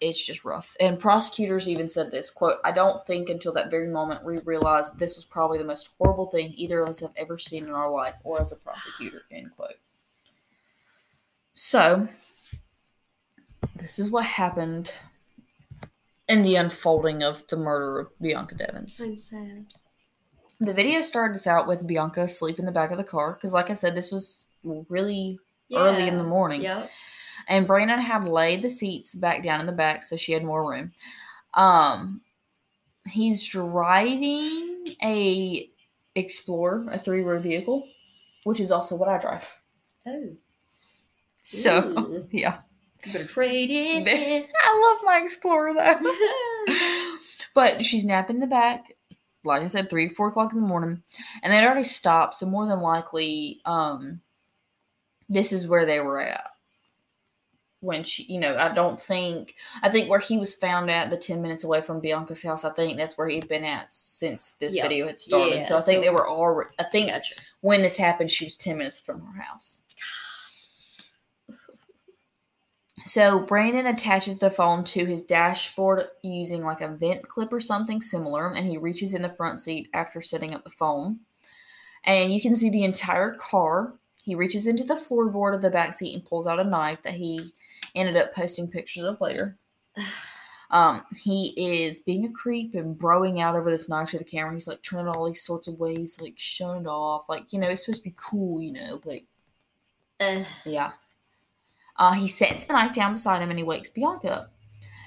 it's just rough. And prosecutors even said this quote, I don't think until that very moment we realized this was probably the most horrible thing either of us have ever seen in our life or as a prosecutor, [sighs] end quote. So this is what happened in the unfolding of the murder of Bianca Devins. I'm sad. The video started us out with Bianca asleep in the back of the car because, like I said, this was really yeah. early in the morning. Yep and Brandon had laid the seats back down in the back so she had more room. Um, he's driving a Explorer, a three row vehicle, which is also what I drive. Oh, so Ooh. [laughs] yeah. You better trade it. [laughs] I love my Explorer though. [laughs] but she's napping in the back. Like I said, three, four o'clock in the morning, and they'd already stopped. So more than likely, um, this is where they were at when she, you know, I don't think, I think where he was found at the 10 minutes away from Bianca's house, I think that's where he'd been at since this yep. video had started. Yeah, so I think so, they were already, I think gotcha. when this happened, she was 10 minutes from her house. So Brandon attaches the phone to his dashboard using like a vent clip or something similar, and he reaches in the front seat after setting up the phone. And you can see the entire car. He reaches into the floorboard of the back seat and pulls out a knife that he ended up posting pictures of later. [sighs] Um, he is being a creep and broing out over this knife to the camera. He's like turning all these sorts of ways, like showing it off. Like, you know, it's supposed to be cool, you know, like uh. yeah. Uh, he sets the knife down beside him and he wakes Bianca up.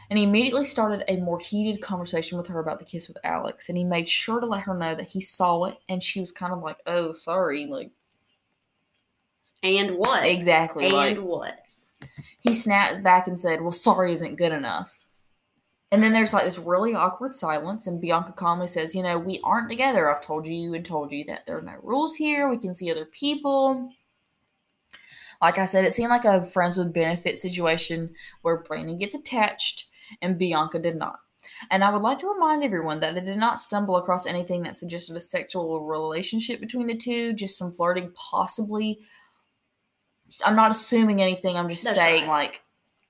And he immediately started a more heated conversation with her about the kiss with Alex. And he made sure to let her know that he saw it and she was kind of like, oh, sorry. Like, and what? Exactly. And like, what? He snapped back and said, Well, sorry isn't good enough. And then there's like this really awkward silence, and Bianca calmly says, You know, we aren't together. I've told you and told you that there are no rules here. We can see other people. Like I said, it seemed like a friends with benefit situation where Brandon gets attached and Bianca did not. And I would like to remind everyone that I did not stumble across anything that suggested a sexual relationship between the two, just some flirting, possibly. I'm not assuming anything, I'm just That's saying, right. like,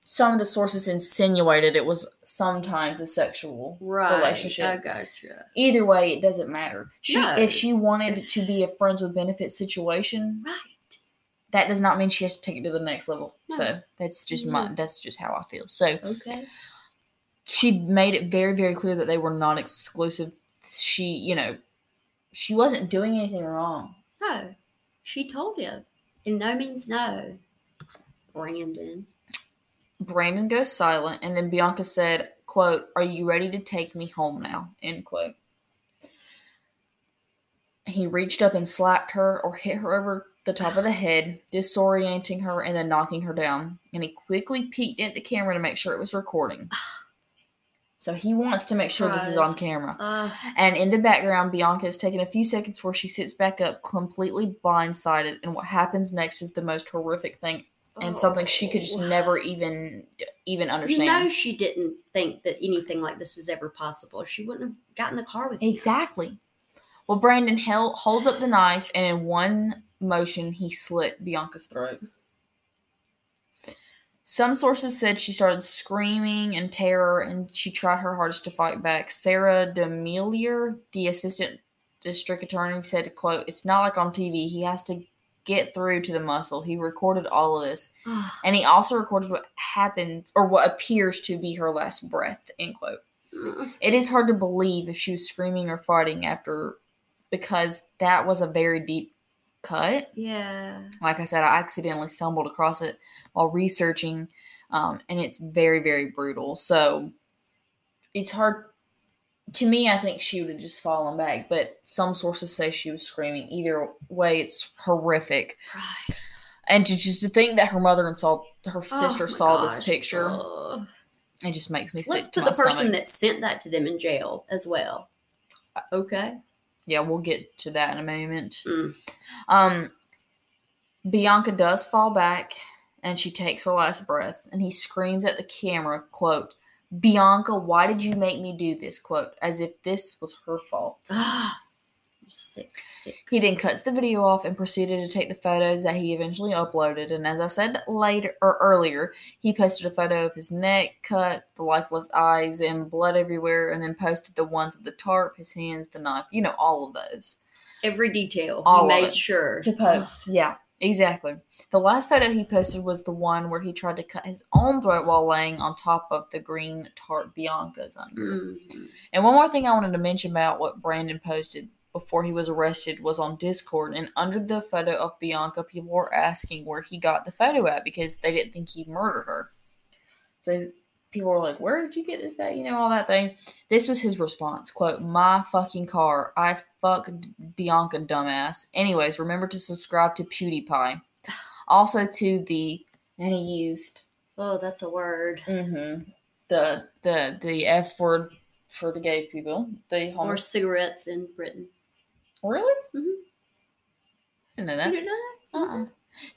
some of the sources insinuated it was sometimes a sexual Right. relationship. I gotcha. Either way, it doesn't matter. She, No. if she wanted to be a friends with benefit situation, Right. that does not mean she has to take it to the next level. No. So that's just my mm-hmm. that's just how I feel. So Okay. she made it very very clear that they were not exclusive. She, you know, she wasn't doing anything wrong. No. She told him. No means no. Brandon. Brandon goes silent, and then Bianca said, "quote Are you ready to take me home now?" End quote. He reached up and slapped her or hit her over the top of the head, disorienting her and then knocking her down. And he quickly peeked at the camera to make sure it was recording. [sighs] So he wants to make sure this is on camera. Uh, And in the background, Bianca is taking a few seconds before she sits back up, completely blindsided. And what happens next is the most horrific thing and something she could just oh. never even even understand. You know she didn't think that anything like this was ever possible. She wouldn't have gotten the car with you. Exactly. Well, Brandon held, holds up the knife, and in one motion, he slit Bianca's throat. Some sources said she started screaming in terror and she tried her hardest to fight back. Sarah DeMellier, the assistant district attorney, said, quote, It's not like on TV. He has to get through to the muscle. He recorded all of this. [sighs] And he also recorded what happened or what appears to be her last breath, end quote. It is hard to believe if she was screaming or fighting after because that was a very deep cut. yeah. Like I said, I accidentally stumbled across it while researching, um, and it's very, very brutal. So it's hard. To me, I think she would have just fallen back, but some sources say she was screaming. Either way, it's horrific. Right. And to just to think that her mother and saw her sister Oh saw this picture, Ugh. it just makes me sick Let's to put the person stomach. that sent that to them in jail as well. Okay. Yeah, we'll get to that in a moment. Mm. Um, Bianca does fall back, and she takes her last breath, and he screams at the camera, "quote Bianca, why did you make me do this?" quote as if this was her fault. [gasps] [gasps] [gasps] Sick, sick. He then cuts the video off and proceeded to take the photos that he eventually uploaded. And as I said later or earlier, he posted a photo of his neck cut, the lifeless eyes, and blood everywhere, and then posted the ones of the tarp, his hands, the knife, you know, all of those Every detail. All he made sure to post. Yeah, exactly. The last photo he posted was the one where he tried to cut his own throat while laying on top of the green tarp Bianca's under. Mm. And one more thing I wanted to mention about what Brandon posted before he was arrested was on Discord. And under the photo of Bianca, people were asking where he got the photo at because they didn't think he murdered her. So people were like, Where did you get this at? You know, all that thing. This was his response quote, My fucking car. I fucked Bianca, dumbass. Anyways, remember to subscribe to PewDiePie. Also to the, and he used Oh, that's a word. hmm the the the F word for the gay people. The Or cigarettes in Britain. Really? Mhm. I didn't know You that. didn't know that? Uh-uh.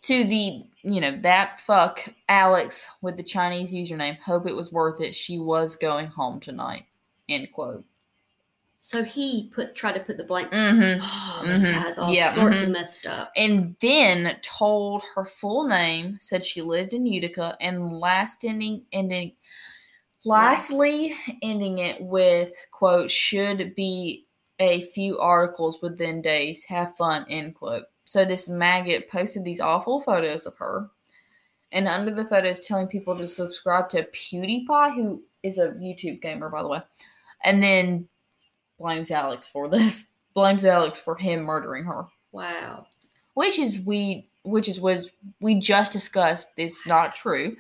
To the you know that fuck Alex with the Chinese username. Hope it was worth it. She was going home tonight. End quote. So he put tried to put the blank. Mm-hmm. Oh, this Mhm. guy's all Yeah, sorts mhm. of messed up. And then told her full name. Said she lived in Utica. And last ending ending. Lastly, ending it with quote should be a few articles within days. Have fun. End quote. So this maggot posted these awful photos of her, and under the photos telling people to subscribe to PewDiePie, who is a YouTube gamer by the way, and then blames Alex for this. [laughs] Blames Alex for him murdering her, Wow. which is we, which is was we just discussed. It's not true.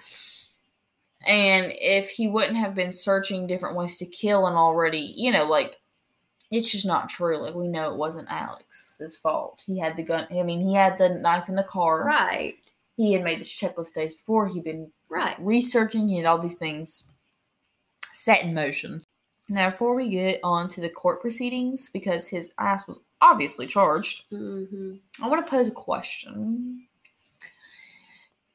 And if he wouldn't have been searching different ways to kill and already, you know, like it's just not true. Like we know it wasn't Alex's fault. He had the gun. I mean, he had the knife in the car. Right. He had made his checklist days before. He'd been Right. researching. He had all these things. set in motion. Now, before we get on to the court proceedings, because his ass was obviously charged, hmm I want to pose a question.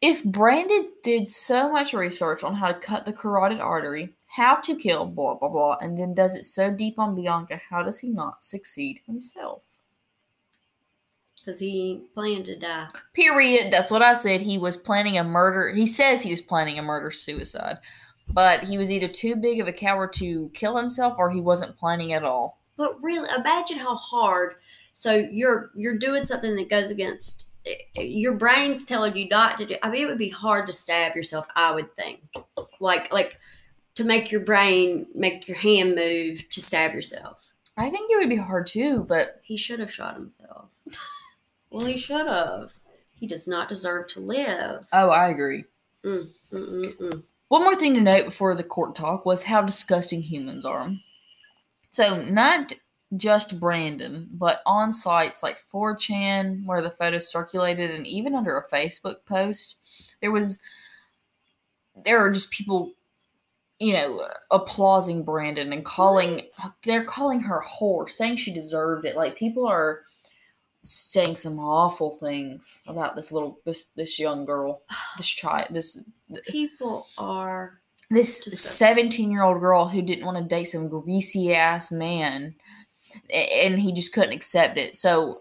If Brandon did so much research on how to cut the carotid artery, how to kill, blah, blah, blah, and then does it so deep on Bianca, how does he not succeed himself? Because he planned to die. Period. That's what I said. He was planning a murder. He says he was planning a murder suicide, but he was either too big of a coward to kill himself or he wasn't planning at all. But really, imagine how hard. So you're you're doing something that goes against eh, eh, your brain's telling you not to do. I mean, it would be hard to stab yourself. I would think, like like to make your brain make your hand move to stab yourself. I think it would be hard too, but He should have shot himself. [laughs] well, he should have. He does not deserve to live. oh, I agree. Mm-mm-mm. One more thing to note before the court talk was how disgusting humans are. So, not just Brandon, but on sites like 4chan, where the photos circulated, and even under a Facebook post, there was there are just people, you know, applauding Brandon and calling they're calling her whore, saying she deserved it. Like people are saying some awful things about this little this this young girl, [sighs] this child, this People are. this 17 year old girl who didn't want to date some greasy ass man and he just couldn't accept it so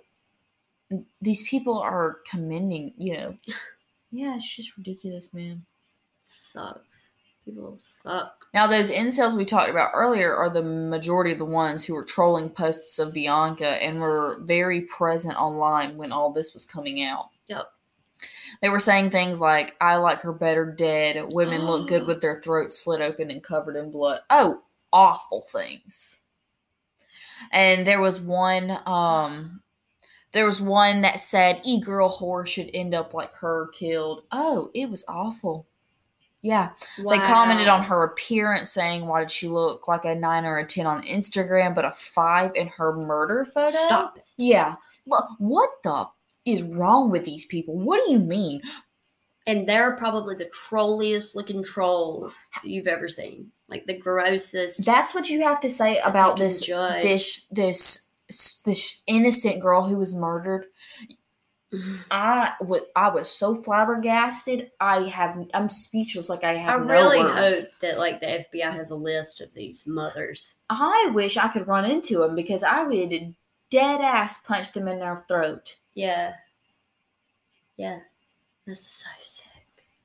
these people are commending you know [sighs] yeah it's just ridiculous man Sucks. People suck. now those incels we talked about earlier are the majority of the ones who were trolling posts of bianca and were very present online when all this was coming out. Yep. they were saying things like i like her better dead. Women look good with their throats slit open and covered in blood. Oh awful things. And there was one um there was one that said e girl whore should end up like her killed. Oh it was awful yeah they commented on her appearance saying why did she look like a 9 or a 10 on instagram but a 5 in her murder photo Stop it. yeah Look, what the is wrong with these people what do you mean And they're probably the trolliest looking troll you've ever seen. Like the grossest. that's what you have to say about this judge. this this this innocent girl who was murdered Mm-hmm. I wa- I was so flabbergasted. I have I'm speechless. Like I I have no really words. hope that like the FBI has a list of these mothers. I wish I could run into them because I would dead ass punch them in their throat. Yeah. Yeah. That's so sick.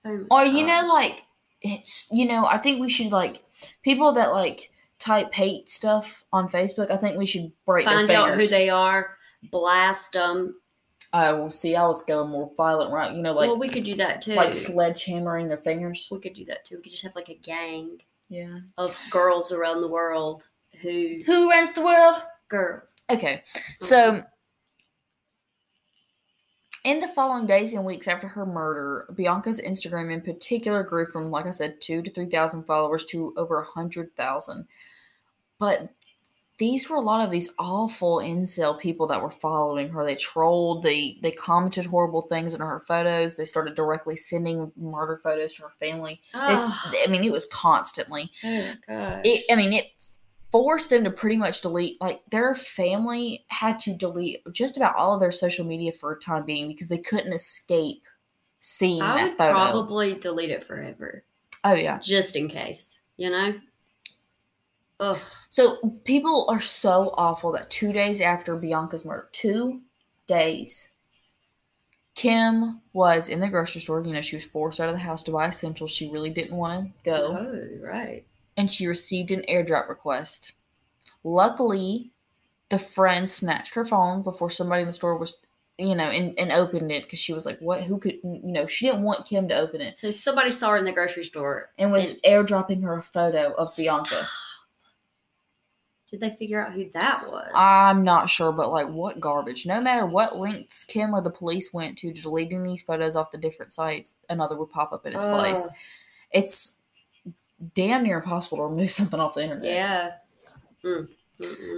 Oh Or you know, like it's you know, I think we should like people that like type hate stuff on Facebook. I think we should break find their out fingers. who they are, blast them. I will see. I was going more violent, right? You know, like well, we could do that too. like sledgehammering their fingers. we could do that too. We could just have like a gang Yeah. of girls around the world who Who runs the world? girls. Okay, mm-hmm. so in the following days and weeks after her murder, Bianca's Instagram in particular grew from, like I said, two to three thousand followers to over a hundred thousand. But these were a lot of these awful incel people that were following her. They trolled, they they commented horrible things in her photos. They started directly sending murder photos to her family. Oh, I mean, it was constantly oh god. it i mean it forced them to pretty much delete like their family had to delete just about all of their social media for a time being because they couldn't escape seeing I that would photo probably delete it forever, oh yeah just in case. You know. Ugh. so people are so awful that two days after bianca's murder two days kim was in the grocery store you know she was forced out of the house to buy essentials she really didn't want to go Oh, right. and she received an airdrop request. Luckily, the friend snatched her phone before somebody in the store was, you know, and, and opened it because she was like, "What? Who could?" You know, she didn't want Kim to open it, So somebody saw her in the grocery store. and was airdropping her a photo of Bianca. Stop. Did they figure out who that was? I'm not sure, but like, what garbage? No matter what lengths Kim or the police went to deleting these photos off the different sites, another would pop up in its place. It's damn near impossible to remove [laughs] something off the internet. yeah. Mm,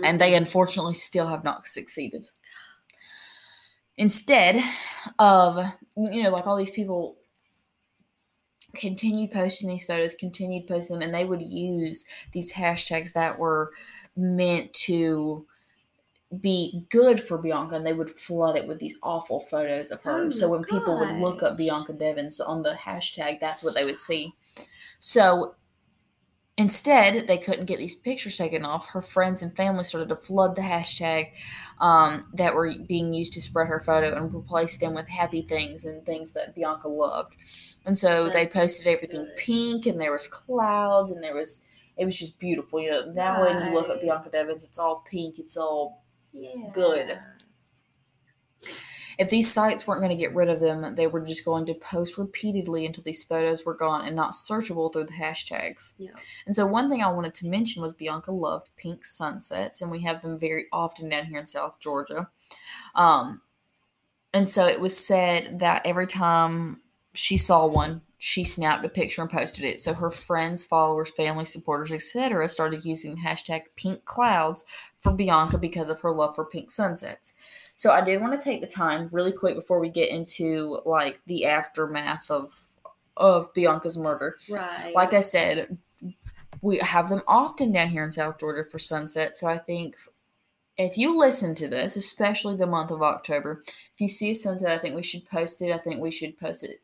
and they unfortunately still have not succeeded. Instead of, you know, like all these people continued posting these photos, continued posting them, and they would use these hashtags that were meant to be good for Bianca and they would flood it with these awful photos of her. Oh so when people would look up. Bianca Devins on the hashtag, that's what they would see. So instead, they couldn't get these pictures taken off. Her friends and family started to flood the hashtag um, that were being used to spread her photo and replace them with happy things and things that Bianca loved. And so they posted everything good. pink and there was clouds and there was it was just beautiful. You know, now when you look at Bianca Devins, it's all pink, it's all Yeah. Good. if these sites weren't going to get rid of them, they were just going to post repeatedly until these photos were gone and not searchable through the hashtags. Yeah. And so, one thing I wanted to mention was Bianca loved pink sunsets, and we have them very often down here in South Georgia. Um, and so, it was said that every time she saw one, she snapped a picture and posted it. So, her friends, followers, family, supporters, etc., started using the hashtag pink clouds for Bianca because of her love for pink sunsets. So I did want to take the time really quick before we get into like the aftermath of of Bianca's murder. Right. Like I said, we have them often down here in South Georgia for sunset. So I think if you listen to this, especially the month of October, if you see a sunset, I think we should post it. I think we should post it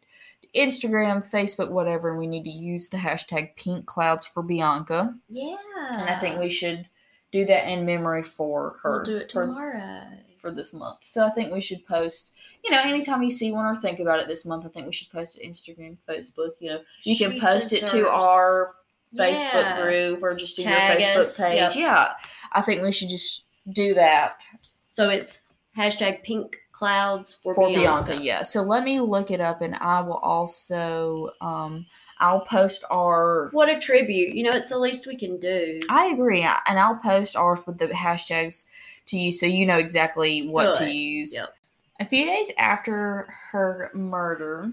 Instagram, Facebook, whatever, and we need to use the hashtag pink clouds for Bianca. yeah. And I think we should do that in memory for her. We'll do it for- tomorrow. for this month. So I think we should post, you know, anytime you see one or think about it this month, I think we should post it Instagram, Facebook. You know, you can She post it to our Facebook Yeah. group or just do Tag your Facebook us, page. yep. Yeah, I think we should just do that So it's hashtag pink clouds for, for Bianca. Bianca. Yeah. So let me look it up, and I will also, um, I'll post our. What a tribute. You know, it's the least we can do. I agree, and I'll post ours with the hashtags to you, so you know exactly what to use. Yep. A few days after her murder,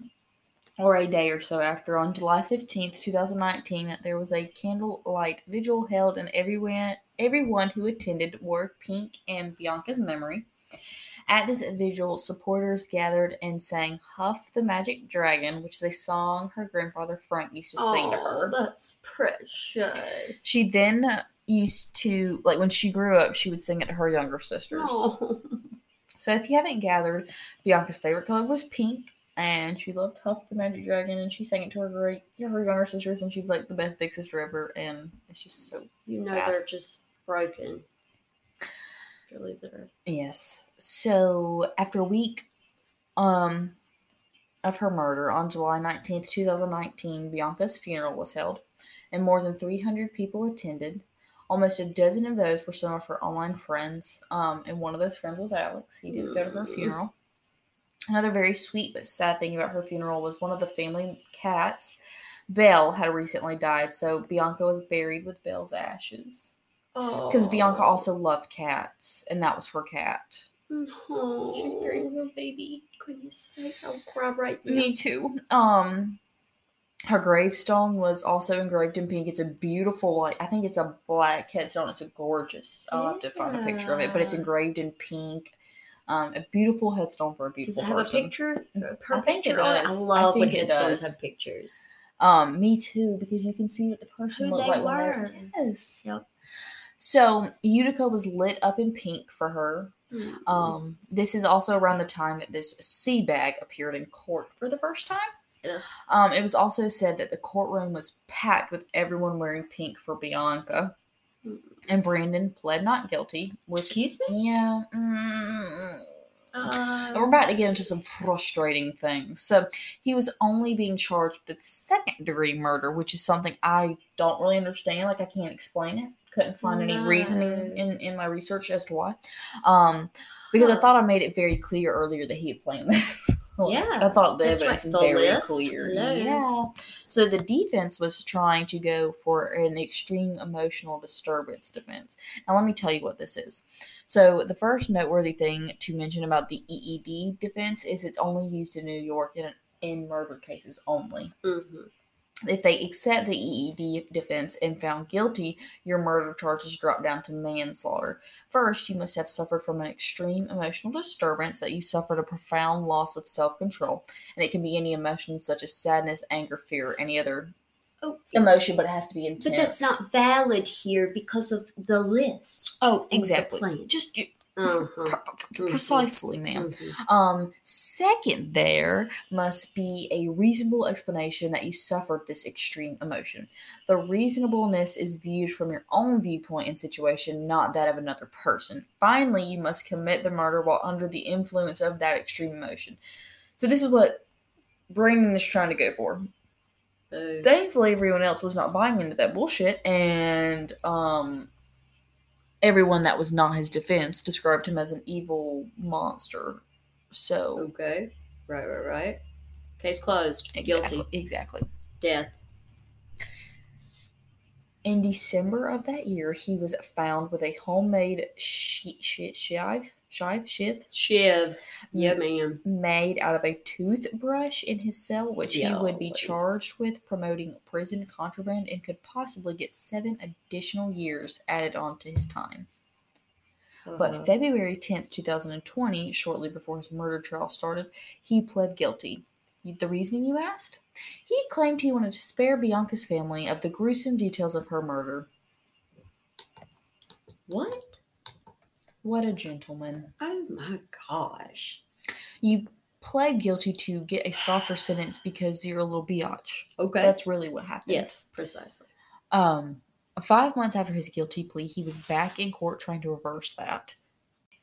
or a day or so after, on July 15th, 2019, there was a candlelight vigil held, and everyone, everyone who attended wore pink in Bianca's memory. At this vigil, supporters gathered and sang Puff the Magic Dragon, which is a song her grandfather Frank used to sing to her. Oh, that's precious. She then used to, like, when she grew up, she would sing it to her younger sisters. Oh. [laughs] So if you haven't gathered, Bianca's favorite color was pink, and she loved Puff the Magic Dragon, and she sang it to her great, her younger sisters, and she's like the best big sister ever, and it's just so You know Sad. they're just broken. They're losing her. yes. So after a week, um, of her murder on July nineteenth, two thousand nineteen, Bianca's funeral was held, and more than three hundred people attended. Almost a dozen of those were some of her online friends, um, and one of those friends was Alex. He did go to her funeral. Another very sweet but sad thing about her funeral was one of the family cats, Belle, had recently died, so Bianca was buried with Belle's ashes. Oh. Because Bianca also loved cats, and that was her cat. Oh. She's with her baby. Goodness sakes, I'll cry right now. Me too. Um, her gravestone was also engraved in pink. It's a beautiful, like I think it's a black headstone. It's a gorgeous. I'll have to find a picture of it, but it's engraved in pink. Um, a beautiful headstone for a beautiful person. Does it have person. a picture? Her I think it picture on it? I does. I love when headstones does. have pictures. Um, me too, because you can see what the person Who looked they like when they're yes. Yep. So Utica was lit up in pink for her. Mm. Um, this is also around the time that this sea bag appeared in court for the first time. Um, it was also said that the courtroom was packed with everyone wearing pink for Bianca, Mm. and Brandon pled not guilty. With Excuse me? yeah, mm, Uh, we're about to get into some frustrating things. So he was only being charged with second degree murder, which is something I don't really understand. Like I can't explain it. Couldn't find any reasoning in, in my research as to why. Um, because I thought I made it very clear earlier that he had planned [laughs] this. Like, Yeah, I thought the that's evidence right, is very list. clear. Yeah. So the defense was trying to go for an extreme emotional disturbance defense. Now let me tell you what this is. So the first noteworthy thing to mention about the EED defense is it's only used in New York in in murder cases only. mhm. If they accept the EED defense and found guilty, your murder charges drop down to manslaughter. First, you must have suffered from an extreme emotional disturbance that you suffered a profound loss of self control. And it can be any emotion such as sadness, anger, fear, any other Oh, emotion, but it has to be intense. but that's not valid here because of the list. Oh, exactly. Just Uh-huh. pre- Mhm. precisely, ma'am. Mhm. Um, second, there must be a reasonable explanation that you suffered this extreme emotion. The reasonableness is viewed from your own viewpoint and situation, not that of another person. Finally, you must commit the murder while under the influence of that extreme emotion. So, this is what Brandon is trying to go for. Boo. Thankfully, everyone else was not buying into that bullshit, and um, everyone that was not his defense described him as an evil monster. So, Okay. Right, right, right. Case closed. Exactly. Guilty. Exactly. Death. In December of that year, he was found with a homemade shi shi shive, shive, shiv Shiv. Yeah, ma'am. made out of a toothbrush in his cell, which he would be charged with promoting prison contraband and could possibly get seven additional years added on to his time. But Uh-huh. February 10th, 2020, shortly before his murder trial started, he pled guilty. The reasoning you asked? He claimed he wanted to spare Bianca's family of the gruesome details of her murder. what? What a gentleman. Oh my gosh. You pled guilty to get a softer sentence because you're a little biatch. Okay. That's really what happened. yes, precisely. Um, five months after his guilty plea, he was back in court trying to reverse that.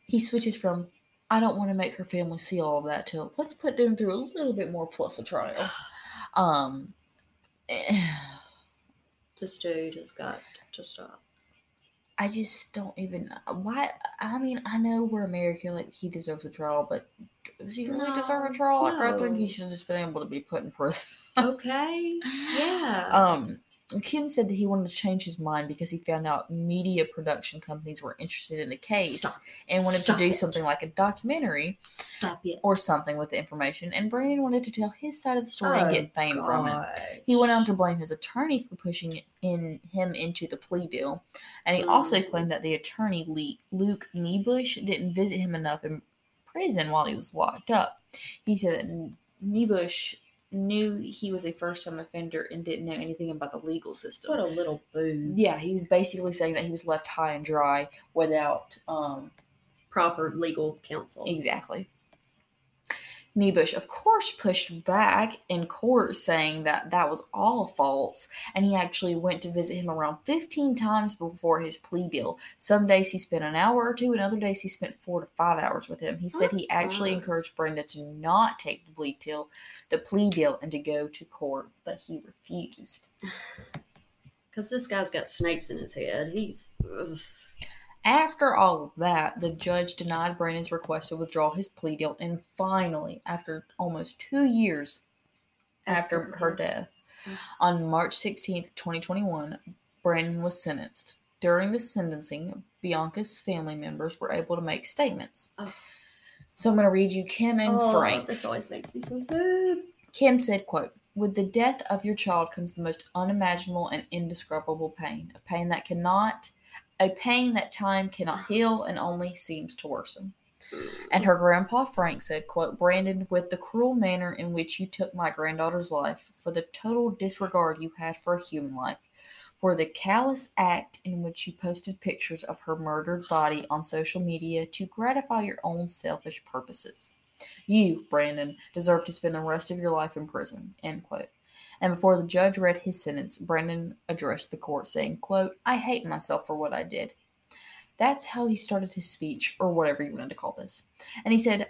He switches from, I don't want to make her family see all of that, to let's put them through a little bit more plus a trial. [sighs] Um, eh, This dude has got to stop. I just don't even why. I mean, I know we're American; like he deserves a trial, but does he really deserve a No, trial? Like, I think he should have just been able to be put in prison. Okay. [laughs] Yeah. Um, Kim said that he wanted to change his mind because he found out media production companies were interested in the case Stop. and wanted Stop to do it. something like a documentary or something with the information. And Brandon wanted to tell his side of the story and Oh, get fame from it. He went on to blame his attorney for pushing in him into the plea deal, and he also Mm. claimed that the attorney Luke Nebush didn't visit him enough in prison while he was locked up. He said that Nebush knew he was a first-time offender and didn't know anything about the legal system. What a little boo. yeah, he was basically saying that he was left high and dry without um, Proper legal counsel. Exactly. Nebush, of course, pushed back in court saying that that was all false, and he actually went to visit him around 15 times before his plea deal. Some days he spent an hour or two, and other days he spent four to five hours with him. He said he oh, actually Uh-uh. encouraged Brandon to not take the plea deal, the plea deal, and to go to court, but he refused. [sighs] Because this guy's got snakes in his head. He's. ugh. After all of that, the judge denied Brandon's request to withdraw his plea deal, and finally, after almost two years after, After her death, on March 16th, 2021, Brandon was sentenced. During the sentencing, Bianca's family members were able to make statements. Oh. So I'm going to read you Kim and oh, Frank's. This always makes me so sad. Kim said, quote, With the death of your child comes the most unimaginable and indescribable pain, a pain that cannot, a pain that time cannot [sighs] heal and only seems to worsen. And her grandpa Frank said, quote, Brandon, with the cruel manner in which you took my granddaughter's life, for the total disregard you had for a human life, for the callous act in which you posted pictures of her murdered body on social media to gratify your own selfish purposes. You, Brandon, deserve to spend the rest of your life in prison. End quote. And before the judge read his sentence, Brandon addressed the court saying, quote, I hate myself for what I did. That's how he started his speech, or whatever you wanted to call this. And he said,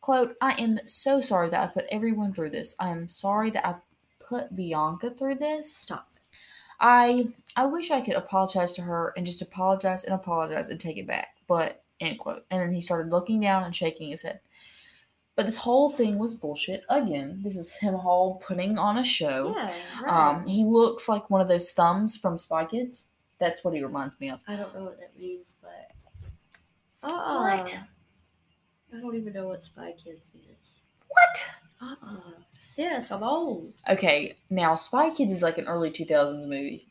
quote, I am so sorry that I put everyone through this. I am sorry that I put Bianca through this. Stop. I I wish I could apologize to her and just apologize and apologize and take it back. But end quote. And then he started looking down and shaking his head. But this whole thing was bullshit. Again, this is him all putting on a show. Yeah, right. Um, he looks like one of those thumbs from Spy Kids. That's what he reminds me of. I don't know what that means, but. Uh-uh. What? I don't even know what Spy Kids is. What? Uh-uh. Sis, I'm old. Okay, now Spy Kids is like an early 2000s movie.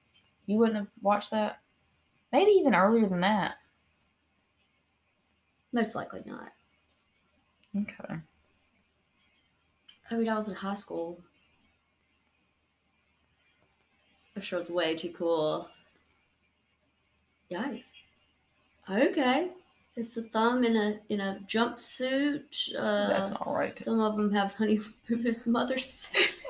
You wouldn't have watched that? Maybe even earlier than that. Most likely not. Okay. I mean, I was in high school. I'm sure it's way too cool. Yikes. Okay. It's a thumb in a in a jumpsuit. Uh, That's all right. Some of them have Honey [laughs] Boo's mother's face.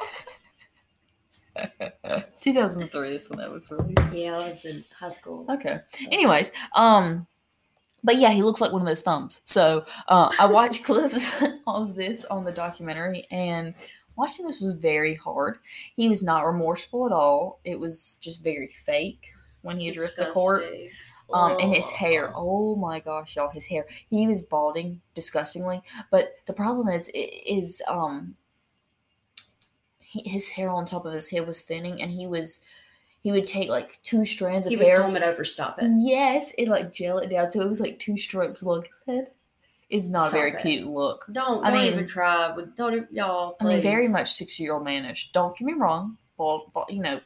[laughs] 2003 is when that was released. yeah, I was in high school. Okay. Anyways, um, but yeah, he looks like one of those thumbs. So uh, I watched [laughs] clips of this on the documentary, and watching this was very hard. He was not remorseful at all. It was just very fake when he addressed the court. Um, and his hair. Oh my gosh, y'all, his hair. He was balding disgustingly. But the problem is, is um, he, his hair on top of his head was thinning, and he was, he would take like two strands He of would hair. comb it over, stop it. Yes, it like gel it down, so it was like two strokes long his head. It's not Stop a very it. cute look. Don't I don't mean- even try with don't even, y'all. I mean, very much six year old manish. Don't get me wrong, bald, bald, you know,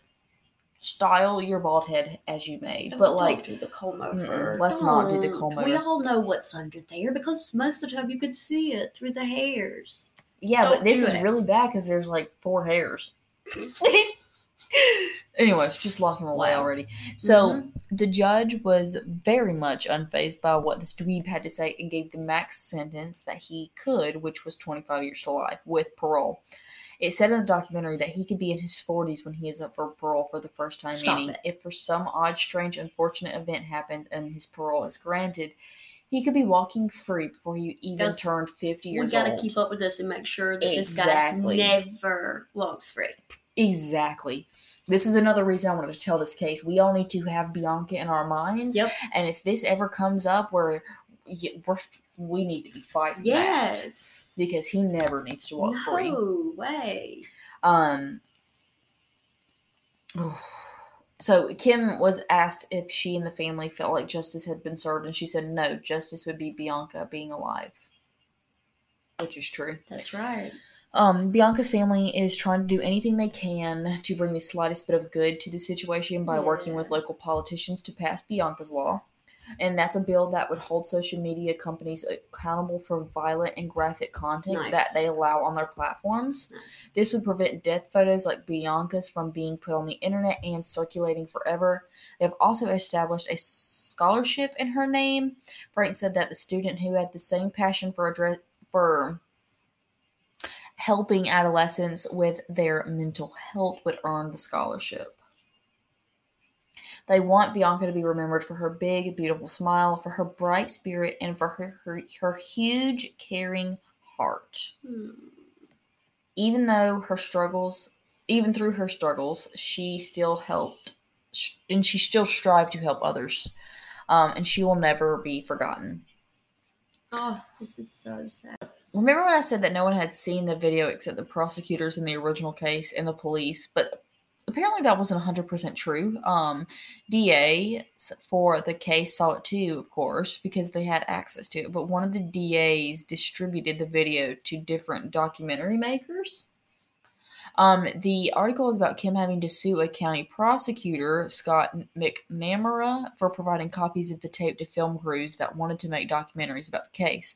style your bald head as you may, Don't- but don't like do the comb over. let's not do the Don't. comb We all know what's under there because most of the time you could see it through the hairs. Yeah, Don't but this is it. really bad because there's like four hairs. [laughs] Anyways, just lock him away Wow. already. So Mhm. the judge was very much unfazed by what this dweeb had to say and gave the max sentence that he could, which was 25 years to life with parole. It said in the documentary that he could be in his 40s when he is up for parole for the first time, Stop meaning it. if for some odd, strange, unfortunate event happens and his parole is granted, he could be walking free before he even That's- turned 50 years. we got to old. keep up with this and make sure that Exactly. this guy never walks free. Exactly. This is another reason I wanted to tell this case. We all need to have Bianca in our minds. Yep. And if this ever comes up where y- we're we need to be fighting that Yes. because he never needs to walk free. No way. Um. So Kim was asked if she and the family felt like justice had been served, and she said no. Justice would be Bianca being alive, which is true. That's right. Um, Bianca's family is trying to do anything they can to bring the slightest bit of good to the situation by working with local politicians to pass Bianca's law. And that's a bill that would hold social media companies accountable for violent and graphic content Nice. that they allow on their platforms. Nice. This would prevent death photos like Bianca's from being put on the internet and circulating forever. They have also established a scholarship in her name. Frank said that the student who had the same passion for address for helping adolescents with their mental health would earn the scholarship. They want Bianca to be remembered for her big, beautiful smile, for her bright spirit, and for her, her, her huge, caring heart. Hmm. Even though her struggles, even through her struggles, she still helped, and she still strived to help others. Um, and she will never be forgotten. Oh, this is so sad. Remember when I said that no one had seen the video except the prosecutors in the original case and the police? But apparently that wasn't 100% true. Um, DA for the case saw it too, of course, because they had access to it. But one of the DAs distributed the video to different documentary makers. Um, the article is about Kim having to sue a county prosecutor, Scott McNamara, for providing copies of the tape to film crews that wanted to make documentaries about the case.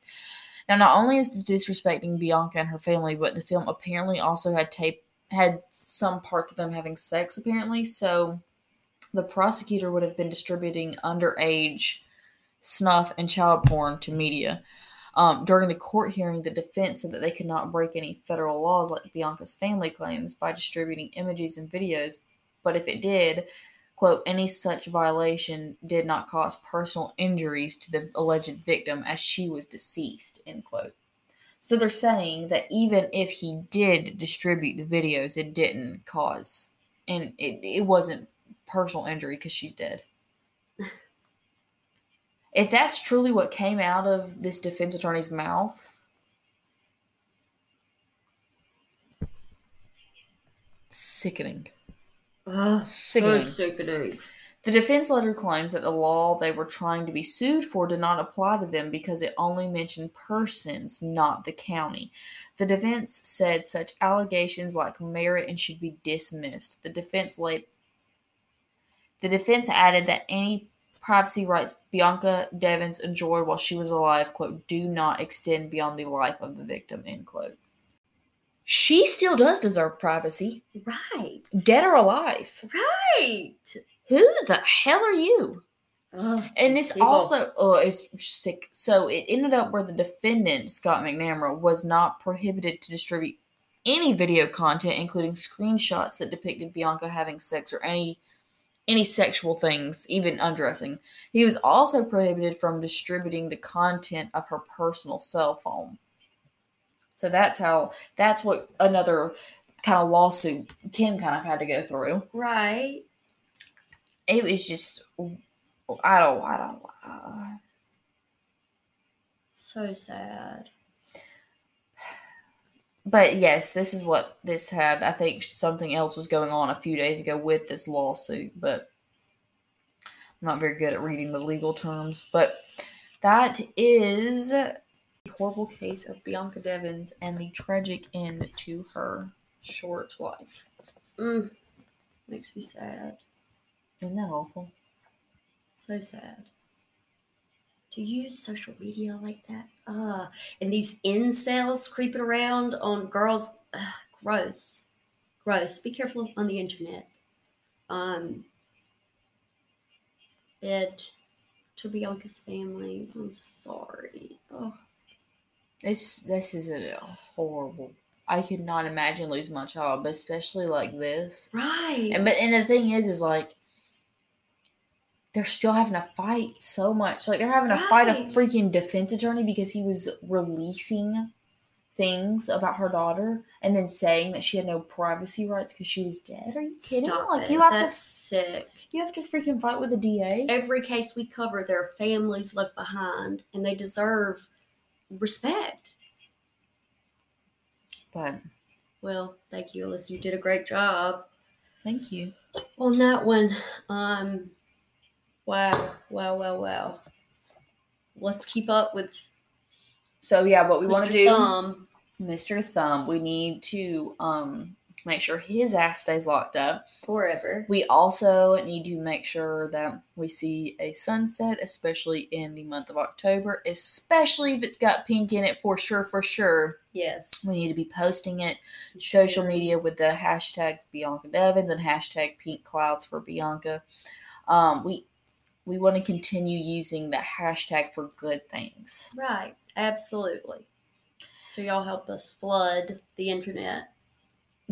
Now, not only is this disrespecting Bianca and her family, but the film apparently also had tape had some parts of them having sex. Apparently, so the prosecutor would have been distributing underage snuff and child porn to media. Um, during the court hearing, the defense said that they could not break any federal laws like Bianca's family claims by distributing images and videos, but if it did, quote, any such violation did not cause personal injuries to the alleged victim as she was deceased, end quote. So they're saying that even if he did distribute the videos, it didn't cause, and it, it wasn't personal injury because she's dead. [laughs] If that's truly what came out of this defense attorney's mouth, sickening. Oh, so Sickening. sickening. The defense letter claims that the law they were trying to be sued for did not apply to them because it only mentioned persons, not the county. The defense said such allegations lack merit and should be dismissed. The defense laid the defense added that any privacy rights Bianca Devins enjoyed while she was alive, quote, do not extend beyond the life of the victim, end quote. She still does deserve privacy, Right. dead or alive. Right. Who the hell are you? Ugh, And this people. also oh, it's sick. So it ended up where the defendant, Scott McNamara, was not prohibited to distribute any video content, including screenshots that depicted Bianca having sex or any any sexual things, even undressing. He was also prohibited from distributing the content of her personal cell phone. So that's how that's what another kind of lawsuit Kim kind of had to go through. Right. It was just I don't I don't uh, So sad. But yes, this is what this had. I think something else was going on a few days ago with this lawsuit, but I'm not very good at reading the legal terms. But that is horrible case of Bianca Devins and the tragic end to her short life. Mm. Makes me sad. Isn't that awful? So sad. To use social media like that. Uh, and these incels creeping around on girls. Ugh, gross. Gross. Be careful on the internet. Um, and to Bianca's family, I'm sorry. Oh, This this is a horrible. I could not imagine losing my child, but especially like this. right. And but and the thing is, is like they're still having to fight so much. Like they're having to fight a freaking defense attorney because he was releasing things about her daughter and then saying that she had no privacy rights because she was dead. Are you kidding? Stop like it. you have That's to sick. you have to freaking fight with a DA. Every case we cover, there are families left behind, and they deserve respect. But Well, thank you, Alyssa. You did a great job thank you. on that one. Um, wow, wow, wow, wow. Let's keep up with So yeah, what we want to do, Thumb. Mr. Thumb, we need to um make sure his ass stays locked up. forever. We also need to make sure that we see a sunset, especially in the month of October, especially if it's got pink in it for sure, for sure. Yes. We need to be posting it social media with the hashtags Bianca Devins and hashtag Pink Clouds for Bianca. Um, we we want to continue using the hashtag for good things. Right. Absolutely. So y'all help us flood the internet.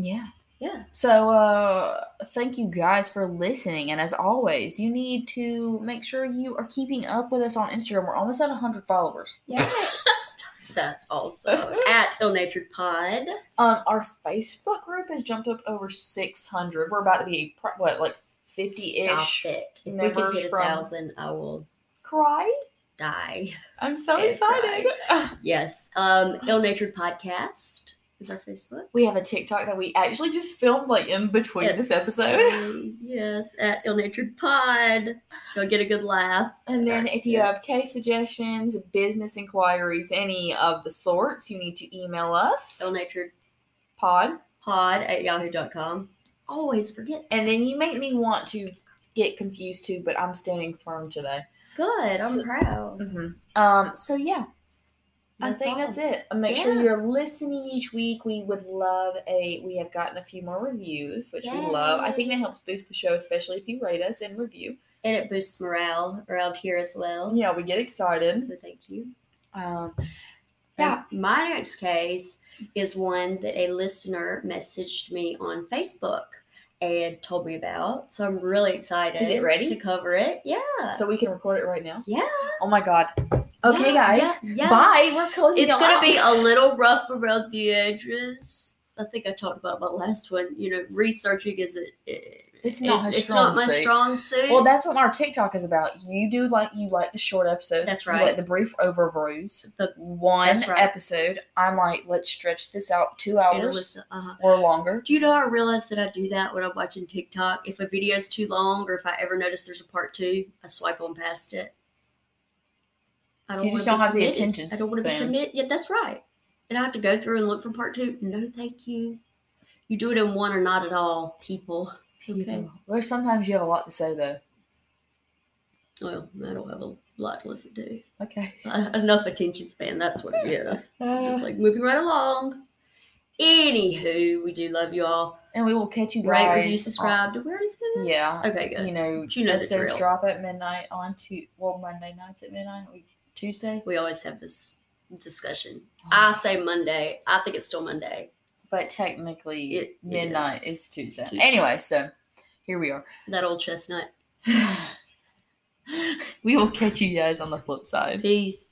Yeah. Yeah. So uh thank you guys for listening and as always, you need to make sure you are keeping up with us on Instagram. We're almost at 100 followers. Yes. [laughs] That's also at Ill Natured Pod. Um our Facebook group has jumped up over 600. We're about to be what like 50ish. Stop it. If we hit a thousand, I will Cry? die. I'm so excited. [laughs] Yes. Um, Ill Natured Podcast is our Facebook. we have a TikTok that we actually just filmed like in between this episode. [laughs] Yes, at Ill Natured Pod. Go get a good laugh. And then if you have case suggestions, business inquiries, any of the sorts, you need to email us. Ill Natured Pod. Pod at yahoo.com. Always forget. And then you make me want to get confused too, but I'm standing firm today. Good. I'm So- proud. Mm-hmm. Um. So yeah, I think all. that's it. Make sure you're listening each week. We would love a. We have gotten a few more reviews, which we love. I think that helps boost the show, especially if you rate us and review. And it boosts morale around here as well. Yeah, we get excited. So thank you. Um. And my next case is one that a listener messaged me on Facebook and told me about. So I'm really excited. Is it ready? to cover it? Yeah. So we can record it right now. yeah. Oh my god. Okay, Yeah, guys. yeah, yeah. Bye. We're closing. It's gonna out. be a [laughs] little rough around the edges. I think I talked about my last one. You know, researching is it, it It's not her it's not my suit. strong suit. Well, that's what our TikTok is about. You do like you like the short episodes. That's You right. like the brief overviews. The- one right. episode. I'm like, let's stretch this out two hours was, uh, or longer. do you know I realize that I do that when I'm watching TikTok? If a video's too long or if I ever notice there's a part two, I swipe on past it. I don't. You just don't have the attention I don't want to be committed. Yeah, that's right. And I have to go through and look for part two. No, thank you. You do it in one or not at all, people. Okay. People. There's sometimes you have a lot to say though. Well, I don't have a lot to listen to. Okay. Uh, enough attention span. That's what it is. [laughs] Uh, Just like moving right along. Anywho, we do love you all. and we will catch you guys. Rate, subscribe. Did we already this? Yeah. Okay, good. you know, But you know the drill. drop at midnight on tu- well Monday nights at midnight. We- Tuesday, We always have this discussion. I say Monday. I think it's still Monday. But technically It midnight is. is Tuesday. Tuesday. Anyway, so here we are. That old chestnut. [laughs] we will catch you guys on the flip side. Peace.